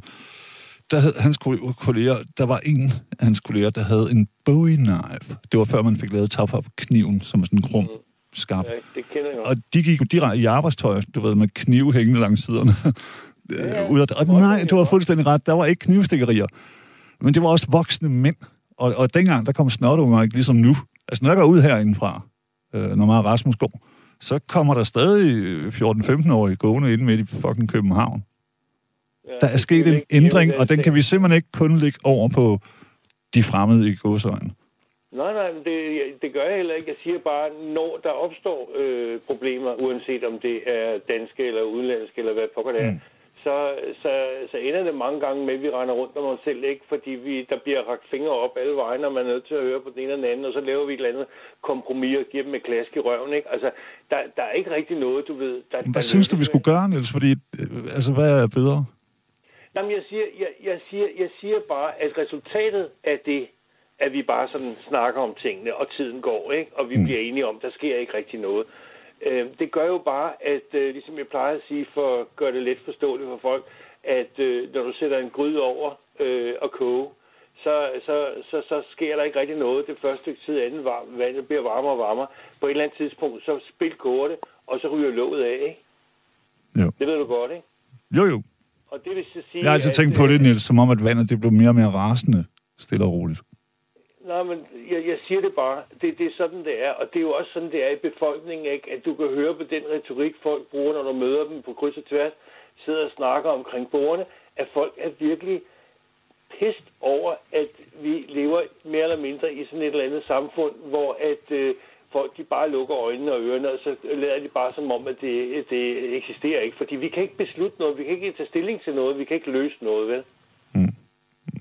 B: der havde hans ko- kolleger, der var en af hans kolleger, der havde en Bowie knife. Det var før man fik lavet på kniven, som er sådan en grum, skarp.
D: Ja, det kender jeg
B: Og de gik jo direkte i arbejdstøj, du ved, med knive hængende langs siderne.
D: Ja,
B: Øh, ud af, og nej, du har fuldstændig ret, der var ikke knivstikkerier. Men det var også voksne mænd. Og, og dengang, der kom snotunger ikke ligesom nu. Altså, når jeg går ud herindefra, øh, når mig og Rasmus går, så kommer der stadig 14-15-årige gående ind midt i fucking København. Der er sket en ændring, og den kan vi simpelthen ikke kun lægge over på de fremmede i godsøjne.
D: Nej, nej, det, det gør jeg heller ikke. Jeg siger bare, når der opstår øh, problemer, uanset om det er danske eller udenlandske eller hvad pokker det er, mm. så, så, så ender det mange gange med, at vi render rundt om os selv, ikke? Fordi vi, der bliver rakt fingre op alle vejen, og man er nødt til at høre på den ene og den anden, og så laver vi et eller andet kompromis og giver dem et klask i røven, ikke? Altså, der, der er ikke rigtig noget, du ved. Der,
B: Hvad
D: der
B: synes du, vi skulle gøre, Niels? Fordi, øh, altså, hvad er bedre?
D: Jamen, jeg siger, jeg, jeg, siger, jeg siger bare, at resultatet af det, at vi bare sådan snakker om tingene, og tiden går, ikke? og vi mm. bliver enige om, der sker ikke rigtig noget. Øh, det gør jo bare, at øh, ligesom jeg plejer at sige, for at gøre det let forståeligt for folk, at øh, når du sætter en gryde over øh, og koge, så, så, så, så sker der ikke rigtig noget det første stykke tid, anden var, vandet bliver varmere og varmere. På et eller andet tidspunkt, så spil koger det, og så ryger låget af, ikke?
B: Jo.
D: Det ved du godt, ikke?
B: Jo, jo.
D: Og det vil så sige,
B: Jeg har altid tænkt på
D: øh,
B: det, Niels, som om, at vandet det blev mere og mere rasende, stille og roligt.
D: Nej, men jeg, jeg siger det bare. Det, det er sådan, det er. Og det er jo også sådan, det er i befolkningen, ikke? At du kan høre på den retorik, folk bruger, når du møder dem på kryds og tværs, sidder og snakker omkring bordene, at folk er virkelig pist over, at vi lever mere eller mindre i sådan et eller andet samfund, hvor at øh, folk de bare lukker øjnene og ørerne, og så lader de bare som om, at det, det eksisterer ikke. Fordi vi kan ikke beslutte noget, vi kan ikke tage stilling til noget, vi kan ikke løse noget, vel?
B: Mm.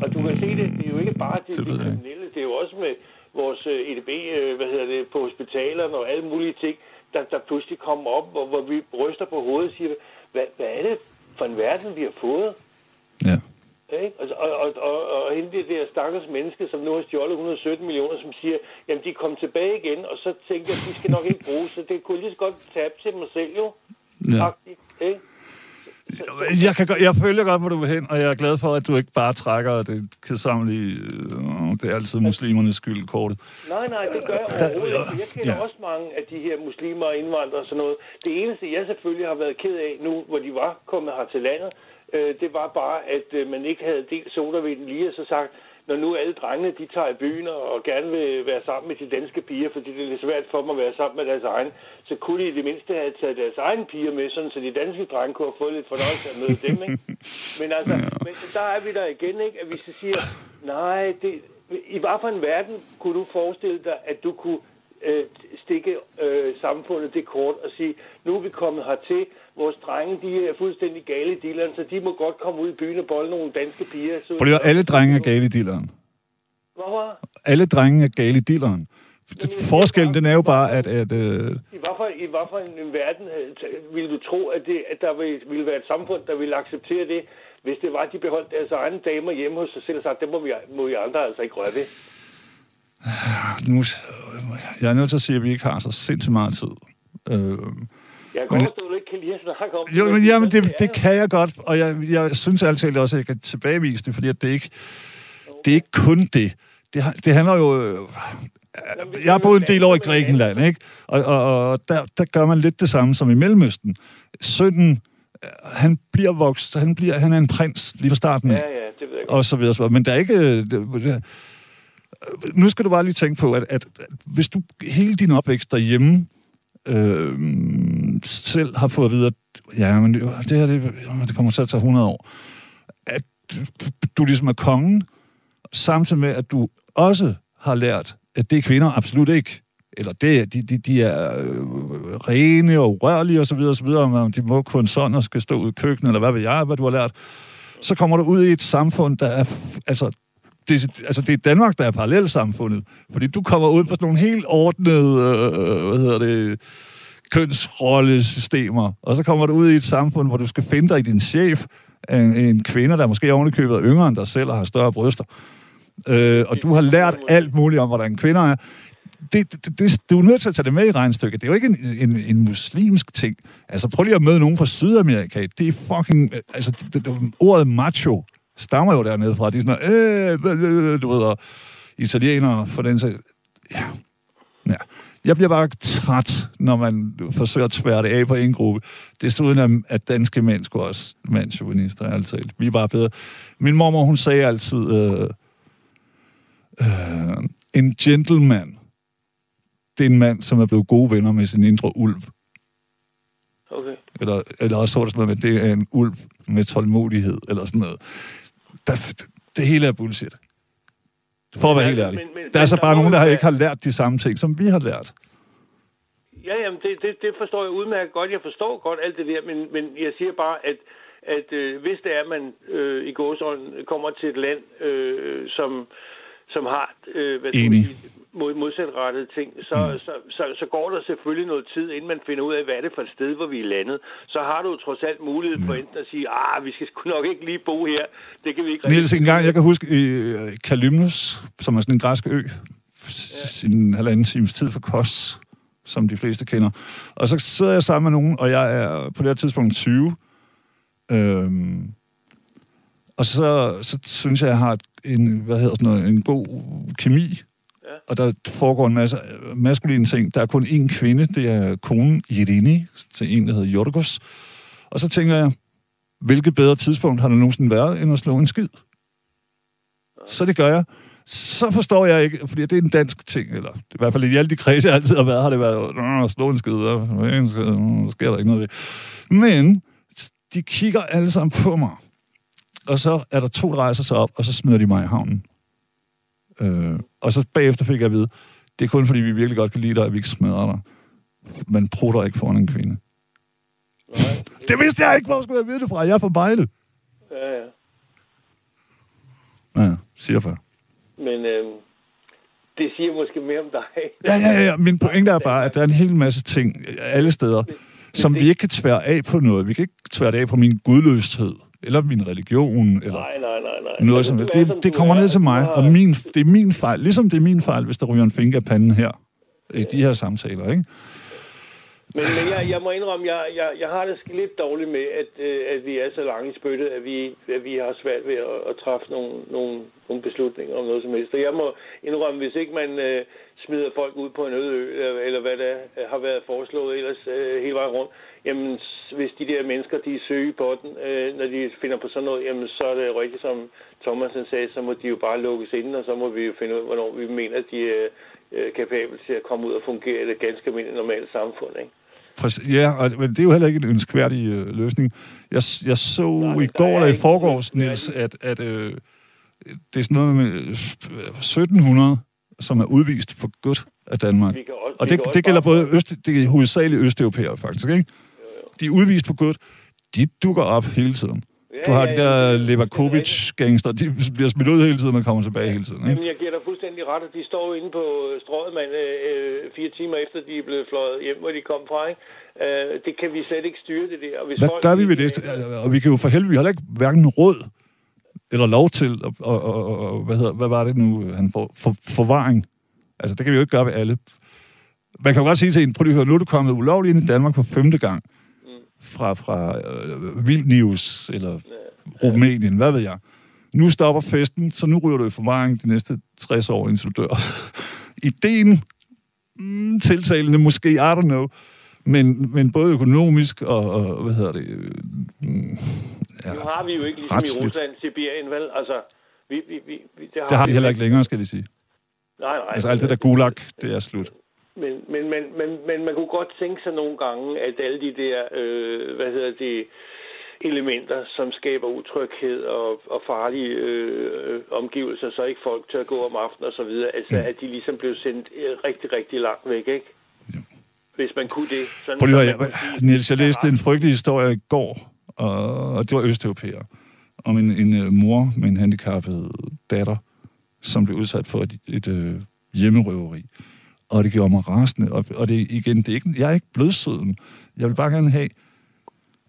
D: Og du kan se det, det er jo ikke bare det,
B: Det
D: kriminelle, det er jo også med vores øh, EDB, øh, hvad hedder det, på hospitalerne og alle mulige ting, der, der pludselig kommer op, hvor, hvor vi ryster på hovedet og siger, hvad, hvad er det for en verden, vi har fået?
B: Ja.
D: Ikke? Og, og, og, og, og hende det der stakkels menneske, som nu har stjålet 117 millioner, som siger, jamen de kom tilbage igen, og så tænker jeg, de skal nok ikke bruges, så det kunne lige så godt tabe til mig selv jo.
B: ja.
D: Agtigt, ikke?
B: Jeg, kan, jeg følger godt, hvor du vil hen, og jeg er glad for, at du ikke bare trækker det kedsommelige, øh, det er altid muslimernes skyld, kortet.
D: Nej, nej, det gør jeg overhovedet ikke. Jeg kender
B: ja.
D: også mange af de her muslimer og indvandrere og sådan noget. Det eneste, jeg selvfølgelig har været ked af nu, hvor de var kommet her til landet, øh, det var bare, at øh, man ikke havde delt sodavinden lige og så sagt, når nu alle drengene, de tager i byen og gerne vil være sammen med de danske piger, fordi det er lidt svært for dem at være sammen med deres egen, så kunne de i det mindste have taget deres egen piger med, sådan, så de danske drenge kunne have fået lidt fornøjelse at møde dem, ikke? Men altså, men der er vi der igen, ikke? At vi så siger, nej, det, i hvad for en verden kunne du forestille dig, at du kunne øh, stikke øh, samfundet det kort og sige, nu er vi kommet hertil, vores drenge, de er fuldstændig gale i dealeren, så de må godt komme ud i byen og bolle nogle danske piger. Så,
B: Fordi alle drenge er gale i dealeren.
D: Hvorfor?
B: Alle drenge er gale i dealeren. Forskellen, den er jo bare, at... at øh,
D: I hvad for, i hvad for en, en verden øh, ville du tro, at, det, at der ville, ville være et samfund, der ville acceptere det, hvis det var, at de beholdt deres egne damer hjemme hos sig selv og sagde, det må vi, må vi andre altså ikke røre ved.
B: nu, jeg er nødt til at sige, at vi ikke har så sindssygt meget tid. Øh,
D: Jeg kan
B: Men-
D: godt forstå, kan lide at snakke om
B: jo, men, jamen, det, det kan jeg godt, og jeg, jeg synes altid også, at jeg kan tilbagevise det, fordi at det ikke det er ikke kun det. Det, det handler jo... øh, Jeg har boet en del år i Grækenland, ikke? Og, og, og der, der gør man lidt det samme som i Mellemøsten. Sønnen, øh, han bliver vokset, han, bliver, han er en prins lige fra starten.
D: Ja, ja, det ved jeg godt.
B: og så videre. så videre. Men der er ikke... øh, det, nu skal du bare lige tænke på, at, at, at hvis du hele din opvækst derhjemme øh, selv har fået at vide, at ja, men det, det her det, det kommer til at tage 100 år, at du ligesom er kongen, samtidig med, at du også har lært, at det er kvinder absolut ikke. Eller det, de, de, de er øh, rene og urørlige osv. osv. og De må kun sådan og skal stå ud i køkkenet, eller hvad ved jeg, hvad du har lært. Så kommer du ud i et samfund, der er... Altså, det, altså, det er Danmark, der er parallelsamfundet. Fordi du kommer ud på sådan nogle helt ordnede, øh, øh hvad hedder det, kønsrollesystemer. Og så kommer du ud i et samfund, hvor du skal finde dig i din chef, en, en kvinde, der måske ovenikøbet er yngre end dig selv og har større bryster. Øh, og du har lært alt muligt om, hvordan kvinder er. det, det, det, du er nødt til at tage det med i regnstykket. Det er jo ikke en, en, en muslimsk ting. Altså, prøv lige at møde nogen fra Sydamerika. Det er fucking... Øh, altså, det, det, ordet macho stammer jo dernede fra. De er sådan noget, øh, øh, du ved, og italienere for den sags. Ja. ja. Jeg bliver bare træt, når man forsøger at tvære det af på en gruppe. Desuden at danske mænd skulle også mandsjuvenister, altså. Vi er bare bedre. Min mormor, hun sagde altid, øh, øh, en gentleman, det er en mand, som er blevet gode venner med sin indre ulv.
D: Okay.
B: Eller, eller også det sådan noget med, det er en ulv med tålmodighed, eller sådan noget. Der, det, det hele er bullshit. For at være helt ærlig. Men, men, der er så bare nogen, der har ikke har lært de samme ting, som vi har lært.
D: Ja, jamen, det, det, det forstår jeg udmærket godt. Jeg forstår godt alt det der, men, men jeg siger bare, at, at øh, hvis det er, at man øh, i gåsøjne kommer til et land, øh, som, som har øh, hvad
B: Enig.
D: Sige, mod, modsatrettede ting, så, mm. så, så, så går der selvfølgelig noget tid, inden man finder ud af, hvad er det for et sted, hvor vi er landet. Så har du trods alt mulighed for mm. enten at sige, ah, vi skal sgu nok ikke lige bo her. Det kan vi ikke
B: Niels, en gang, jeg kan huske i uh, Kalymnos, som er sådan en græsk ø, ja. sin halvanden times tid for Kos, som de fleste kender. Og så sidder jeg sammen med nogen, og jeg er på det her tidspunkt 20. Øhm, og så, så synes jeg, jeg har en, hvad hedder sådan noget, en god kemi og der foregår en masse maskuline ting. Der er kun én kvinde, det er konen Irini, til en, der hedder Jorgos. Og så tænker jeg, hvilket bedre tidspunkt har der nogensinde været, end at slå en skid? Så det gør jeg. Så forstår jeg ikke, fordi det er en dansk ting, eller i hvert fald i alle de kredse, jeg altid har været, har det været, at slå en skid, og sker der ikke noget ved. Men de kigger alle sammen på mig, og så er der to, der rejser sig op, og så smider de mig i havnen. Øh, og så bagefter fik jeg at vide, det er kun fordi, vi virkelig godt kan lide dig, at vi ikke smadrer dig. Man prutter ikke foran en kvinde. Nej. Det vidste jeg ikke, hvor skulle jeg vide det fra. Jeg er fra Bejle.
D: Ja, ja.
B: Ja, siger for.
D: Men øh, det siger måske mere om dig.
B: ja, ja, ja. Min pointe er bare, at der er en hel masse ting alle steder, som vi ikke kan tvære af på noget. Vi kan ikke tvære det af på min gudløshed eller min religion, eller
D: nej, nej, nej, nej.
B: noget som det. Det, det kommer ned til mig, og min, det er min fejl. Ligesom det er min fejl, hvis der ryger en finger af panden her, i de her samtaler, ikke?
D: Men, men jeg, jeg må indrømme, jeg, jeg, jeg har det lidt dårligt med, at, øh, at vi er så lange i spyttet, at vi, at vi har svært ved at, at træffe nogle, nogle, nogle beslutninger om noget som helst. Og jeg må indrømme, hvis ikke man øh, smider folk ud på en øde ø, eller, eller hvad der har været foreslået ellers øh, hele vejen rundt, jamen hvis de der mennesker, de er søge på den, øh, når de finder på sådan noget, jamen så er det rigtigt, som Thomasen sagde, så må de jo bare lukkes ind, og så må vi jo finde ud af, hvornår vi mener, at de er øh, kapable til at komme ud og fungere i det ganske almindelige normale samfund, ikke?
B: Ja, og, men det er jo heller ikke en ønskværdig øh, løsning. Jeg, jeg så Nej, i går eller i forgårs, Niels, at, at øh, det er sådan noget med 1700, øh, som er udvist for godt af Danmark. Også, og det, det gælder både øst, det er hovedsageligt østeuropæere, faktisk, ikke? De er udvist på godt, de dukker op hele tiden. Ja, du har ja, de der ja, Levakovic-gangster, de bliver smidt ud hele tiden og kommer tilbage hele tiden. Ikke?
D: Jamen, jeg giver dig fuldstændig ret, at de står inde på strået, man, øh, fire timer efter, de er blevet fløjet hjem, hvor de kom fra. Ikke? Øh, det kan vi slet ikke styre, det der. Og hvis
B: Hvad folk, gør vi ved det? Og vi kan jo for helvede, vi har ikke hverken råd eller lov til, og, og, og, og hvad, hedder, hvad var det nu, han får? For, forvaring. Altså, det kan vi jo ikke gøre ved alle. Man kan jo godt sige til en, prøv lige at høre, nu er du kommet ulovligt ind i Danmark for femte gang fra, fra øh, Vilnius eller Rumænien, hvad ved jeg. Nu stopper festen, så nu ryger du i forvaring de næste 60 år, indtil du dør. Ideen, mm, tiltalende måske, I don't know, men, men både økonomisk og, og hvad hedder det... Øh,
D: mm, ja, nu har vi jo ikke ligesom retsligt. i Rusland, Sibirien, vel? Altså, vi, vi, vi,
B: det har, det har vi heller ikke længere, skal de sige.
D: Nej, nej.
B: Altså alt det der gulag, det er slut.
D: Men, men, men, men, men man kunne godt tænke sig nogle gange, at alle de der, øh, hvad hedder det, elementer, som skaber utryghed og, og farlige øh, omgivelser, så ikke folk tør gå om aftenen og så videre, altså mm. at de ligesom blev sendt øh, rigtig, rigtig langt væk, ikke? Ja. Hvis man kunne det. Sådan,
B: Prøv lige, jeg, sige, Niels, jeg læste en frygtelig historie i går, og det var østeuropæer, om en, en uh, mor med en handicappet datter, som blev udsat for et, et uh, hjemmerøveri og det gjorde mig rasende. Og, og det, igen, det er ikke, jeg er ikke blødsøden. Jeg vil bare gerne have...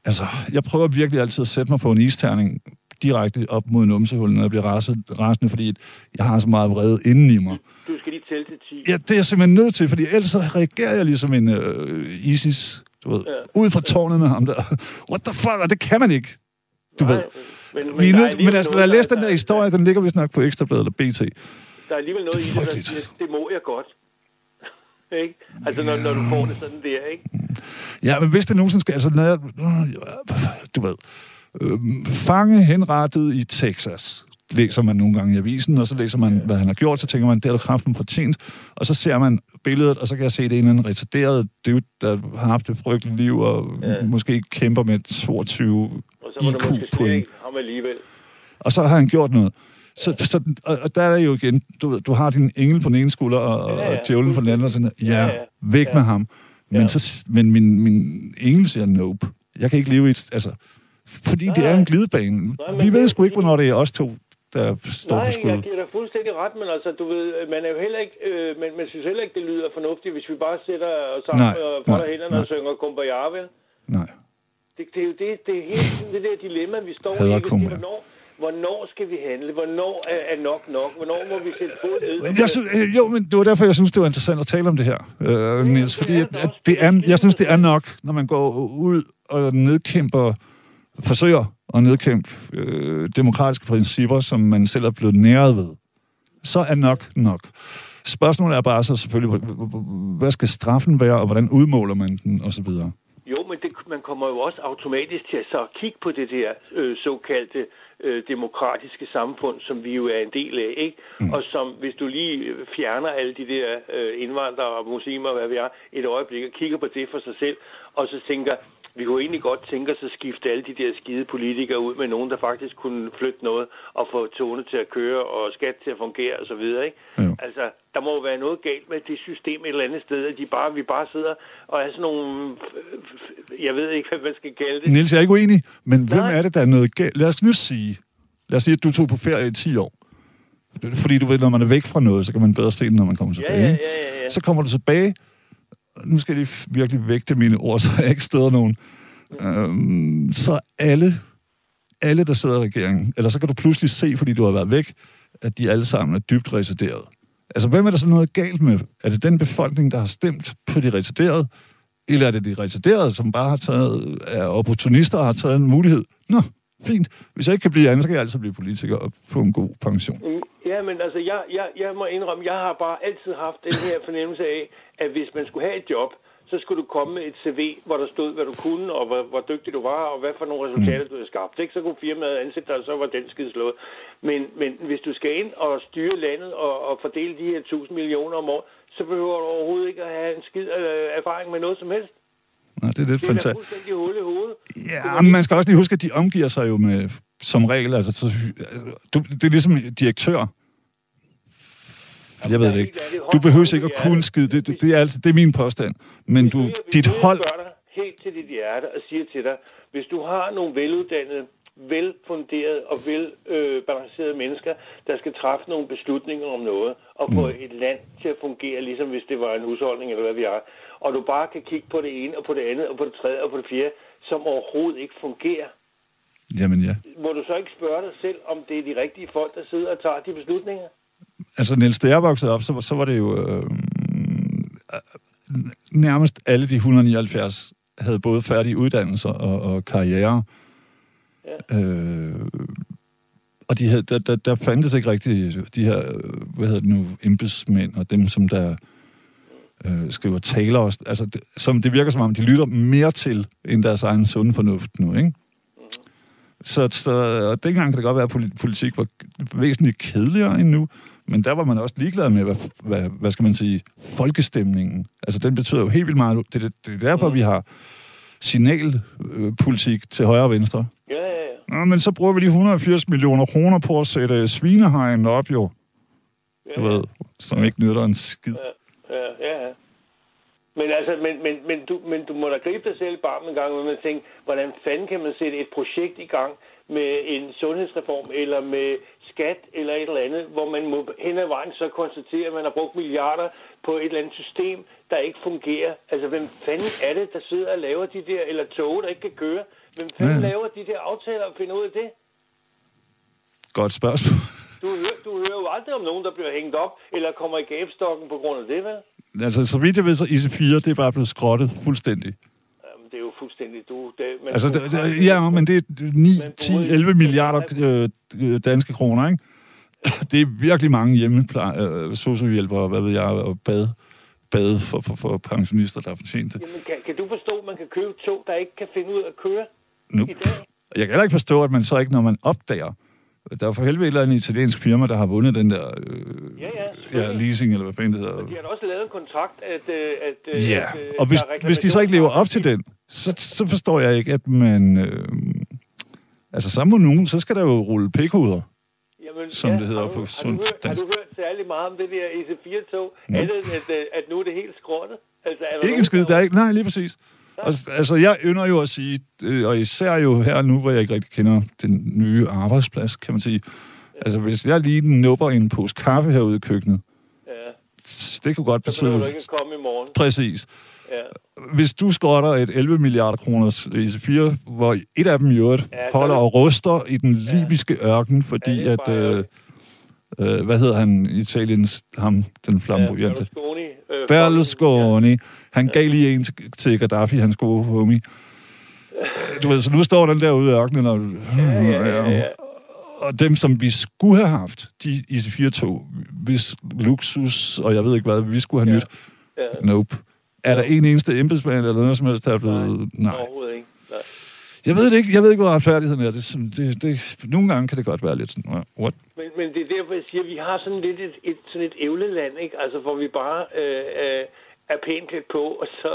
B: Altså, jeg prøver virkelig altid at sætte mig på en isterning direkte op mod numsehullen, når jeg bliver rasende, rasende, fordi jeg har så meget vrede inden i mig.
D: Du skal lige tælle til 10.
B: Ja, det er jeg simpelthen nødt til, fordi ellers så reagerer jeg ligesom en øh, ISIS, du ved,
D: Ja.
B: ud fra tårnet med ham der. What the fuck, og det kan man ikke. Du
D: Nej,
B: ved.
D: Men, men,
B: Vi er nødt, men altså, os læse
D: der-
B: den der historie, den ligger vist nok på Ekstrabladet eller BT.
D: Der er alligevel noget
B: Det er
D: i det, der siger, det må jeg godt. Ikke? Altså, når, når du får det sådan der, ikke?
B: Ja, men hvis det nogensinde skal... Altså, når jeg, du ved... Øh, fange henrettet i Texas læser man nogle gange i avisen, og så læser man, hvad han har gjort, så tænker man, det har du kraften fortjent. Og så ser man billedet, og så kan jeg se, det er en eller anden retarderet dude, der har haft et frygteligt liv, og
D: Ja.
B: måske kæmper med 22
D: Og så var det måske slet
B: IQ-point.
D: ikke ham alligevel.
B: Og så har han gjort noget. Så, så, og, og der er jo igen, du, du har din engel på den ene skulder, og,
D: Ja,
B: ja, og djævlen på den anden, og sådan. Ja,
D: Ja, ja.
B: væk
D: Ja.
B: med ham. Men,
D: Ja.
B: så, men min, min engel siger nope. Jeg kan ikke leve i et... Altså, fordi
D: Nej,
B: det er
D: nej.
B: en glidebane.
D: men
B: Vi ved sgu ikke, hvornår det er os to, der står
D: Nej,
B: for
D: jeg
B: skud.
D: giver dig fuldstændig ret, men altså, du ved, man er jo heller ikke, øh, men man synes heller ikke, det lyder fornuftigt, hvis vi bare sætter os sammen
B: Nej,
D: og folder
B: nej,
D: hænderne og
B: nej.
D: synger Kumbaya, vel?
B: Nej.
D: Det, det, er jo det, det er hele tiden det der dilemma, vi står i. Hvornår, hvornår skal vi handle? Hvornår er, er nok nok? Hvornår må vi sætte fod ned?
B: Jeg synes, øh, jo, men det var derfor, jeg synes, det var interessant at tale om det her, øh, Niels. Fordi at,
D: det
B: at det er, jeg synes, det er nok, når man går ud og nedkæmper, forsøger at nedkæmpe øh, demokratiske principper, som man selv er blevet næret ved. Så er nok nok. Spørgsmålet er bare så selvfølgelig, hvad skal straffen være, og hvordan udmåler man den, og så videre.
D: Jo, men det, man kommer jo også automatisk til at så kigge på det der øh, såkaldte øh, demokratiske samfund, som vi jo er en del af, ikke? Mm. Og som, hvis du lige øh, fjerner alle de der øh, indvandrere og muslimer, hvad vi er, et øjeblik og kigger på det for sig selv, og så tænker, vi kunne egentlig godt tænke os at skifte alle de der skide politikere ud med nogen, der faktisk kunne flytte noget og få togene til at køre og skat til at fungere og så videre, ikke?
B: Jo.
D: Altså, der må jo være noget galt med det system et eller andet sted, at de bare, vi bare sidder og er sådan nogle, jeg ved ikke, hvad man skal kalde det.
B: Niels, jeg er ikke uenig, men hvem
D: Nej.
B: er det, der er noget galt? Lad os nu sige, lad os sige, at du tog på ferie i 10 år. Fordi du ved, når man er væk fra noget, så kan man bedre se det, når man kommer tilbage.
D: ja, ja, ja, ja.
B: Så kommer du tilbage. Nu skal jeg lige virkelig vægte mine ord, så jeg ikke støder nogen. Øhm, så alle, alle, der sidder i regeringen, eller så kan du pludselig se, fordi du har været væk, at de alle sammen er dybt resideret. Altså, hvem er der så noget galt med? Er det den befolkning, der har stemt på de residerede? Eller er det de residerede, som bare har taget, er opportunister og har taget en mulighed? Nå, fint. Hvis jeg ikke kan blive andet, så kan jeg altid blive politiker og få en god pension.
D: Mm, Ja, men altså, jeg, jeg, jeg må indrømme, jeg har bare altid haft den her fornemmelse af, at hvis man skulle have et job, så skulle du komme med et CV, hvor der stod, hvad du kunne, og hvor, hvor dygtig du var, og hvad for nogle resultater du havde skabt. Ikke? Så kunne firmaet ansætte dig, og så var den skide slået. Men, men hvis du skal ind og styre landet og, og fordele de her 1000 millioner om året, så behøver du overhovedet ikke at have en skid øh, erfaring med noget som helst.
B: Nå, det er lidt
D: Det er
B: fantastisk.
D: hul i hovedet.
B: Ja, men man skal også lige huske, at de omgiver sig jo med, som regel, altså, så, du, det er ligesom direktør. Jeg ved det ikke. Du behøver ikke at kunne skide. Det, det, er, altså, det er min påstand. Men du, dit hold...
D: helt til dit hjerte og siger til dig, hvis du har nogle veluddannede, velfunderede og velbalancerede øh, mennesker, der skal træffe nogle beslutninger om noget, og få
B: Mm.
D: et land til at fungere, ligesom hvis det var en husholdning eller hvad vi er, og du bare kan kigge på det ene og på det andet og på det tredje og på det fjerde, som overhovedet ikke fungerer,
B: Jamen ja.
D: må du så ikke spørge dig selv, om det er de rigtige folk, der sidder og tager de beslutninger?
B: Altså, Niels, da jeg voksede op, så, var- så var det jo... Øh, nærmest alle de 179 havde både færdige uddannelser og, og karriere. Ja. Øh, og de havde, der, der, der fandtes ikke rigtig de her, øh, hvad hedder det nu, embedsmænd og dem, som der øh, skriver taler. Også, altså, det, som det virker som om, de lytter mere til, end deres egen sunde fornuft nu, ikke? Så, så og dengang kan det godt være, at poli- politik var væsentligt kedeligere end nu, men der var man også ligeglad med, hvad, hvad, hvad skal man sige, folkestemningen. Altså, den betyder jo helt vildt meget. Det, det, det er derfor, vi har signalpolitik til højre og venstre.
D: Ja, ja, ja.
B: Nå, men så bruger vi de 180 millioner kroner på at sætte svinehegn op, jo. Du ved, som ikke nytter en skid.
D: Ja, ja, ja. Men altså, men, men, men, du, men du må da gribe dig selv i barmen en gang, hvor man tænker, hvordan fanden kan man sætte et projekt i gang med en sundhedsreform, eller med skat, eller et eller andet, hvor man må hen ad vejen så konstatere, at man har brugt milliarder på et eller andet system, der ikke fungerer. Altså, hvem fanden er det, der sidder og laver de der, eller tog, der ikke kan køre? Hvem fanden
B: Ja.
D: laver de der aftaler og finder ud af det?
B: Godt spørgsmål.
D: Du, hører, du hører jo aldrig om nogen, der bliver hængt op, eller kommer i gabestokken på grund af det, vel?
B: Altså, så vidt jeg ved, så IC4, det er bare blevet skrottet fuldstændig.
D: Jamen, det er jo fuldstændig... Du, det, men
B: Altså, det, det, ja, men det er 9, 10, 11 milliarder øh, øh, danske kroner, ikke? Det er virkelig mange hjemmepleje, øh, sociohjælpere, hvad ved jeg, og bade, bade for, for, for pensionister, der har fortjent det.
D: Jamen, kan, kan du forstå, at man kan købe tog, der ikke kan finde ud af at køre
B: Nu.
D: i dag?
B: Jeg kan heller ikke forstå, at man så ikke, når man opdager, der er for helvede et eller andet italiensk firma, der har vundet den der øh,
D: Ja, ja,
B: ja, leasing, eller hvad fanden det hedder.
D: De har også lavet en kontrakt, at... øh, at øh,
B: Ja,
D: at, øh,
B: og hvis, hvis de så ikke lever op til den, så, så forstår jeg ikke, at man... Øh, altså, så må nogen, så skal der jo rulle pikhoveder.
D: Jamen,
B: som det hedder
D: har du-
B: på sundt
D: hørt-
B: dansk.
D: Har du hørt særlig meget om det der EC4-tog?
B: Nå.
D: Andet end, at, øh, at nu er det helt skrottet? Altså, er
B: Ikke en skid, der er ikke... Nej, lige præcis. Og, altså, jeg ynder jo at sige, øh, og især jo her nu, hvor jeg ikke rigtig kender den nye arbejdsplads, kan man sige. Altså, hvis jeg lige nupper en pose kaffe herude i køkkenet,
D: Ja,
B: det kunne godt
D: så behøver du
B: betyde...
D: ikke komme i morgen.
B: Præcis.
D: Ja.
B: Hvis du skrotter et 11 milliarder kroners EC4, hvor et af dem i øvrigt
D: Ja,
B: holder
D: er det-
B: og ruster i den libyske ørken, fordi
D: Ja,
B: at... Øh, øh, hvad hedder han? Italiens, ham, den flamboyante.
D: Berlusconi.
B: Berlusconi. Han gav lige en til, Gaddafi, hans gode homie. Du ved, så nu står den der ude i ørkenen, og,
D: Ja, ja, ja, ja.
B: og dem, som vi skulle have haft, de IC4-tog, hvis luksus, og jeg ved ikke hvad, vi skulle have
D: Ja.
B: nyt.
D: Ja,
B: Nope. Er der en eneste embedsmand eller noget som helst, der er blevet... Nej.
D: overhovedet ikke. Nej.
B: Jeg ved det ikke. Jeg ved ikke, hvor retfærdigheden er. Det, er sådan- det, det, nogle gange kan det godt være lidt sådan... What?
D: Men, men det er derfor, jeg siger, at vi har sådan lidt et, et, sådan et ævleland, ikke? Altså, hvor vi bare øh, øh, er pænt klædt på, og så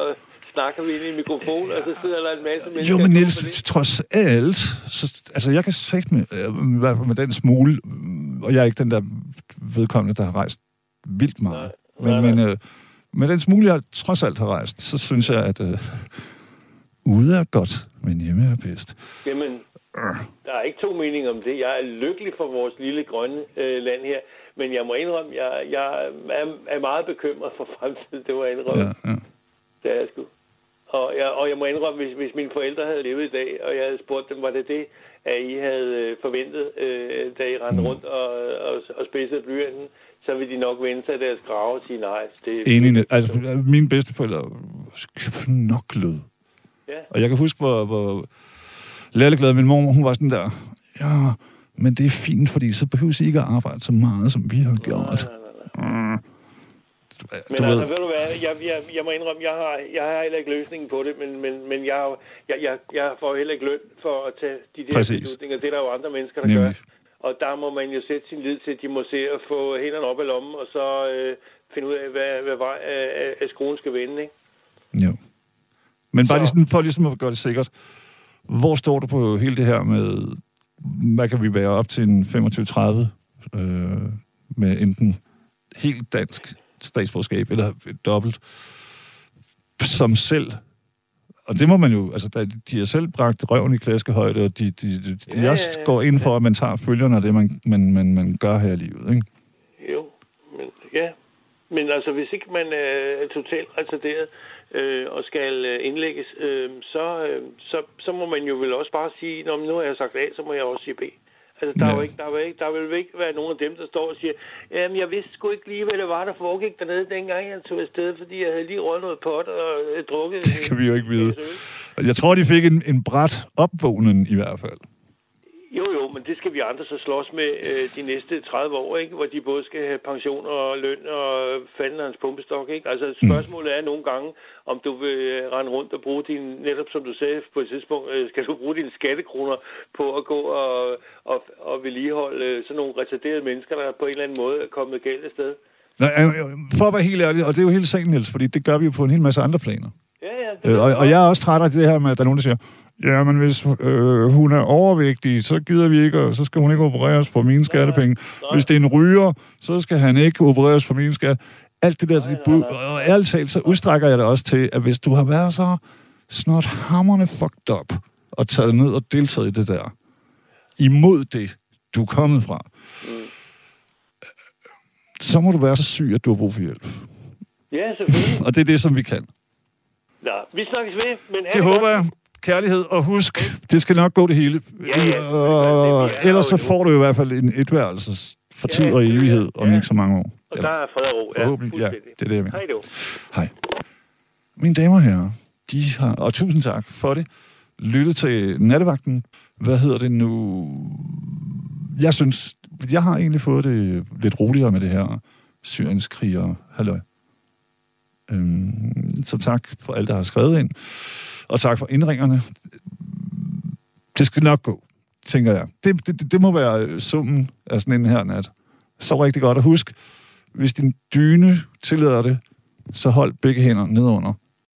D: snakker vi ind i mikrofon, og så sidder der en masse mennesker...
B: Jo, men Niels,
D: det.
B: trods alt, så, altså jeg kan sagt med, øh, i hvert fald med den smule, og jeg er ikke den der vedkommende, der har rejst vildt meget,
D: Nej, nej,
B: men, men øh, med den smule, jeg trods alt har rejst, så synes jeg, at øh, ude er godt, men hjemme er bedst.
D: Jamen, der er ikke to meninger om det. Jeg er lykkelig for vores lille grønne øh, land her, men jeg må indrømme, jeg, jeg er, er meget bekymret for fremtiden. Det må jeg indrømme.
B: Ja, ja.
D: Det er jeg sgu. Og jeg, og jeg må indrømme, hvis, hvis mine forældre havde levet i dag, og jeg havde spurgt dem, var det det, at I havde øh, forventet, øh, da I rendte
B: Mm.
D: rundt og, og, og spidsede blyanten, så ville de nok vende sig deres grave og sige nej. Det,
B: Enig, altså mine bedsteforældre knoklede.
D: Ja.
B: Og jeg kan huske, hvor, hvor lalleglad min mor, hun var sådan der, ja, men det er fint, fordi så behøver I ikke at arbejde så meget, som vi har gjort.
D: Nej, nej, nej.
B: Mm.
D: Men
B: Du
D: altså,
B: ved,
D: du hvad, jeg, jeg, jeg må indrømme, jeg har, jeg har heller ikke løsningen på det, men, men, men jeg, jeg, jeg, jeg får heller ikke løn for at tage de der
B: Præcis.
D: beslutninger. Det er der jo andre mennesker, der
B: Nemlig.
D: gør. Og der må man jo sætte sin lid til, at de må se at få hænderne op af lommen, og så øh, finde ud af, hvad, hvad vej af, af- af skruen skal vende, ikke?
B: Jo. Men bare lige sådan, for ligesom at gøre det sikkert. Hvor står du på hele det her med, hvad kan vi være op til en 25-30 øh, med enten helt dansk statsborgerskab eller dobbelt, som selv og det må man jo, altså der, de har selv bragt røven i klaskehøjde, og de, de, de,
D: Ja,
B: jeg går ind for, at man tager følgerne af det, man, man, man, man gør her i livet. Ikke?
D: Men altså, hvis ikke man er totalt retarderet øh, og skal øh, indlægges, øh, så, øh, så, så må man jo vel også bare sige, Nå, men nu har jeg sagt A, så må jeg også sige B. Altså, der,
B: Ja.
D: er jo ikke, der, er ikke, der vil ikke være nogen af dem, der står og siger, jamen, jeg vidste sgu ikke lige, hvad det var, der foregik dernede, dengang jeg tog afsted, fordi jeg havde lige røget noget pot og øh, drukket...
B: Det kan vi jo ikke vide. Jeg tror, de fik en, en bræt opvågnen i hvert fald.
D: Jo, jo, men det skal vi andre så slås med øh, de næste 30 år, ikke? Hvor de både skal have pension og løn og fanden hans pumpestok, ikke? Altså spørgsmålet er nogle gange, om du vil øh, rende rundt og bruge din, netop som du sagde på et tidspunkt, øh, skal du bruge dine skattekroner på at gå og, og, og vedligeholde øh, sådan nogle retarderede mennesker, der på en eller anden måde er kommet galt afsted.
B: Nej, øh, for at være helt ærlig, og det er jo hele sagen, Niels, fordi det gør vi jo på en hel masse andre planer.
D: Ja, ja. Det
B: Øh, og, og jeg er også træt af det her med, at der er nogen, der siger, ja, men hvis øh, hun er overvægtig, så gider vi ikke, og så skal hun ikke opereres for mine skattepenge. Hvis det er en ryger, så skal han ikke opereres for mine skat. Alt det der, det bud, og ærligt talt, så udstrækker jeg det også til, at hvis du har været så snart hammerne fucked up, og taget ned og deltaget i det der, imod det, du er kommet fra, så må du være så syg, at du har brug for hjælp.
D: Ja, selvfølgelig.
B: Og det er det, som vi kan.
D: Nå, vi snakkes ved, men
B: Det håber jeg. Kærlighed, og husk, det skal nok gå det hele.
D: Ja, ja.
B: Og
D: Vi er
B: ellers så får du i hvert fald en etværelses for tid og evighed, om
D: ja.
B: ikke så mange år.
D: Og der er fred og ro.
B: Forhåbentlig, ja,
D: fuldstændig.
B: det er det, jeg mener.
D: Hej.
B: Hej. Mine damer og herrer, de har, og tusind tak for det, lyttet til nattevagten. Hvad hedder det nu? Jeg synes, jeg har egentlig fået det lidt roligere med det her Syriens kriger. Halløj. Øhm, så tak for alt, der har skrevet ind. Og tak for indringerne. Det skal nok gå, tænker jeg. Det, det, det må være øh, summen af sådan en her nat. Så rigtig godt at huske, hvis din dyne tillader det, så hold begge hænder nedunder.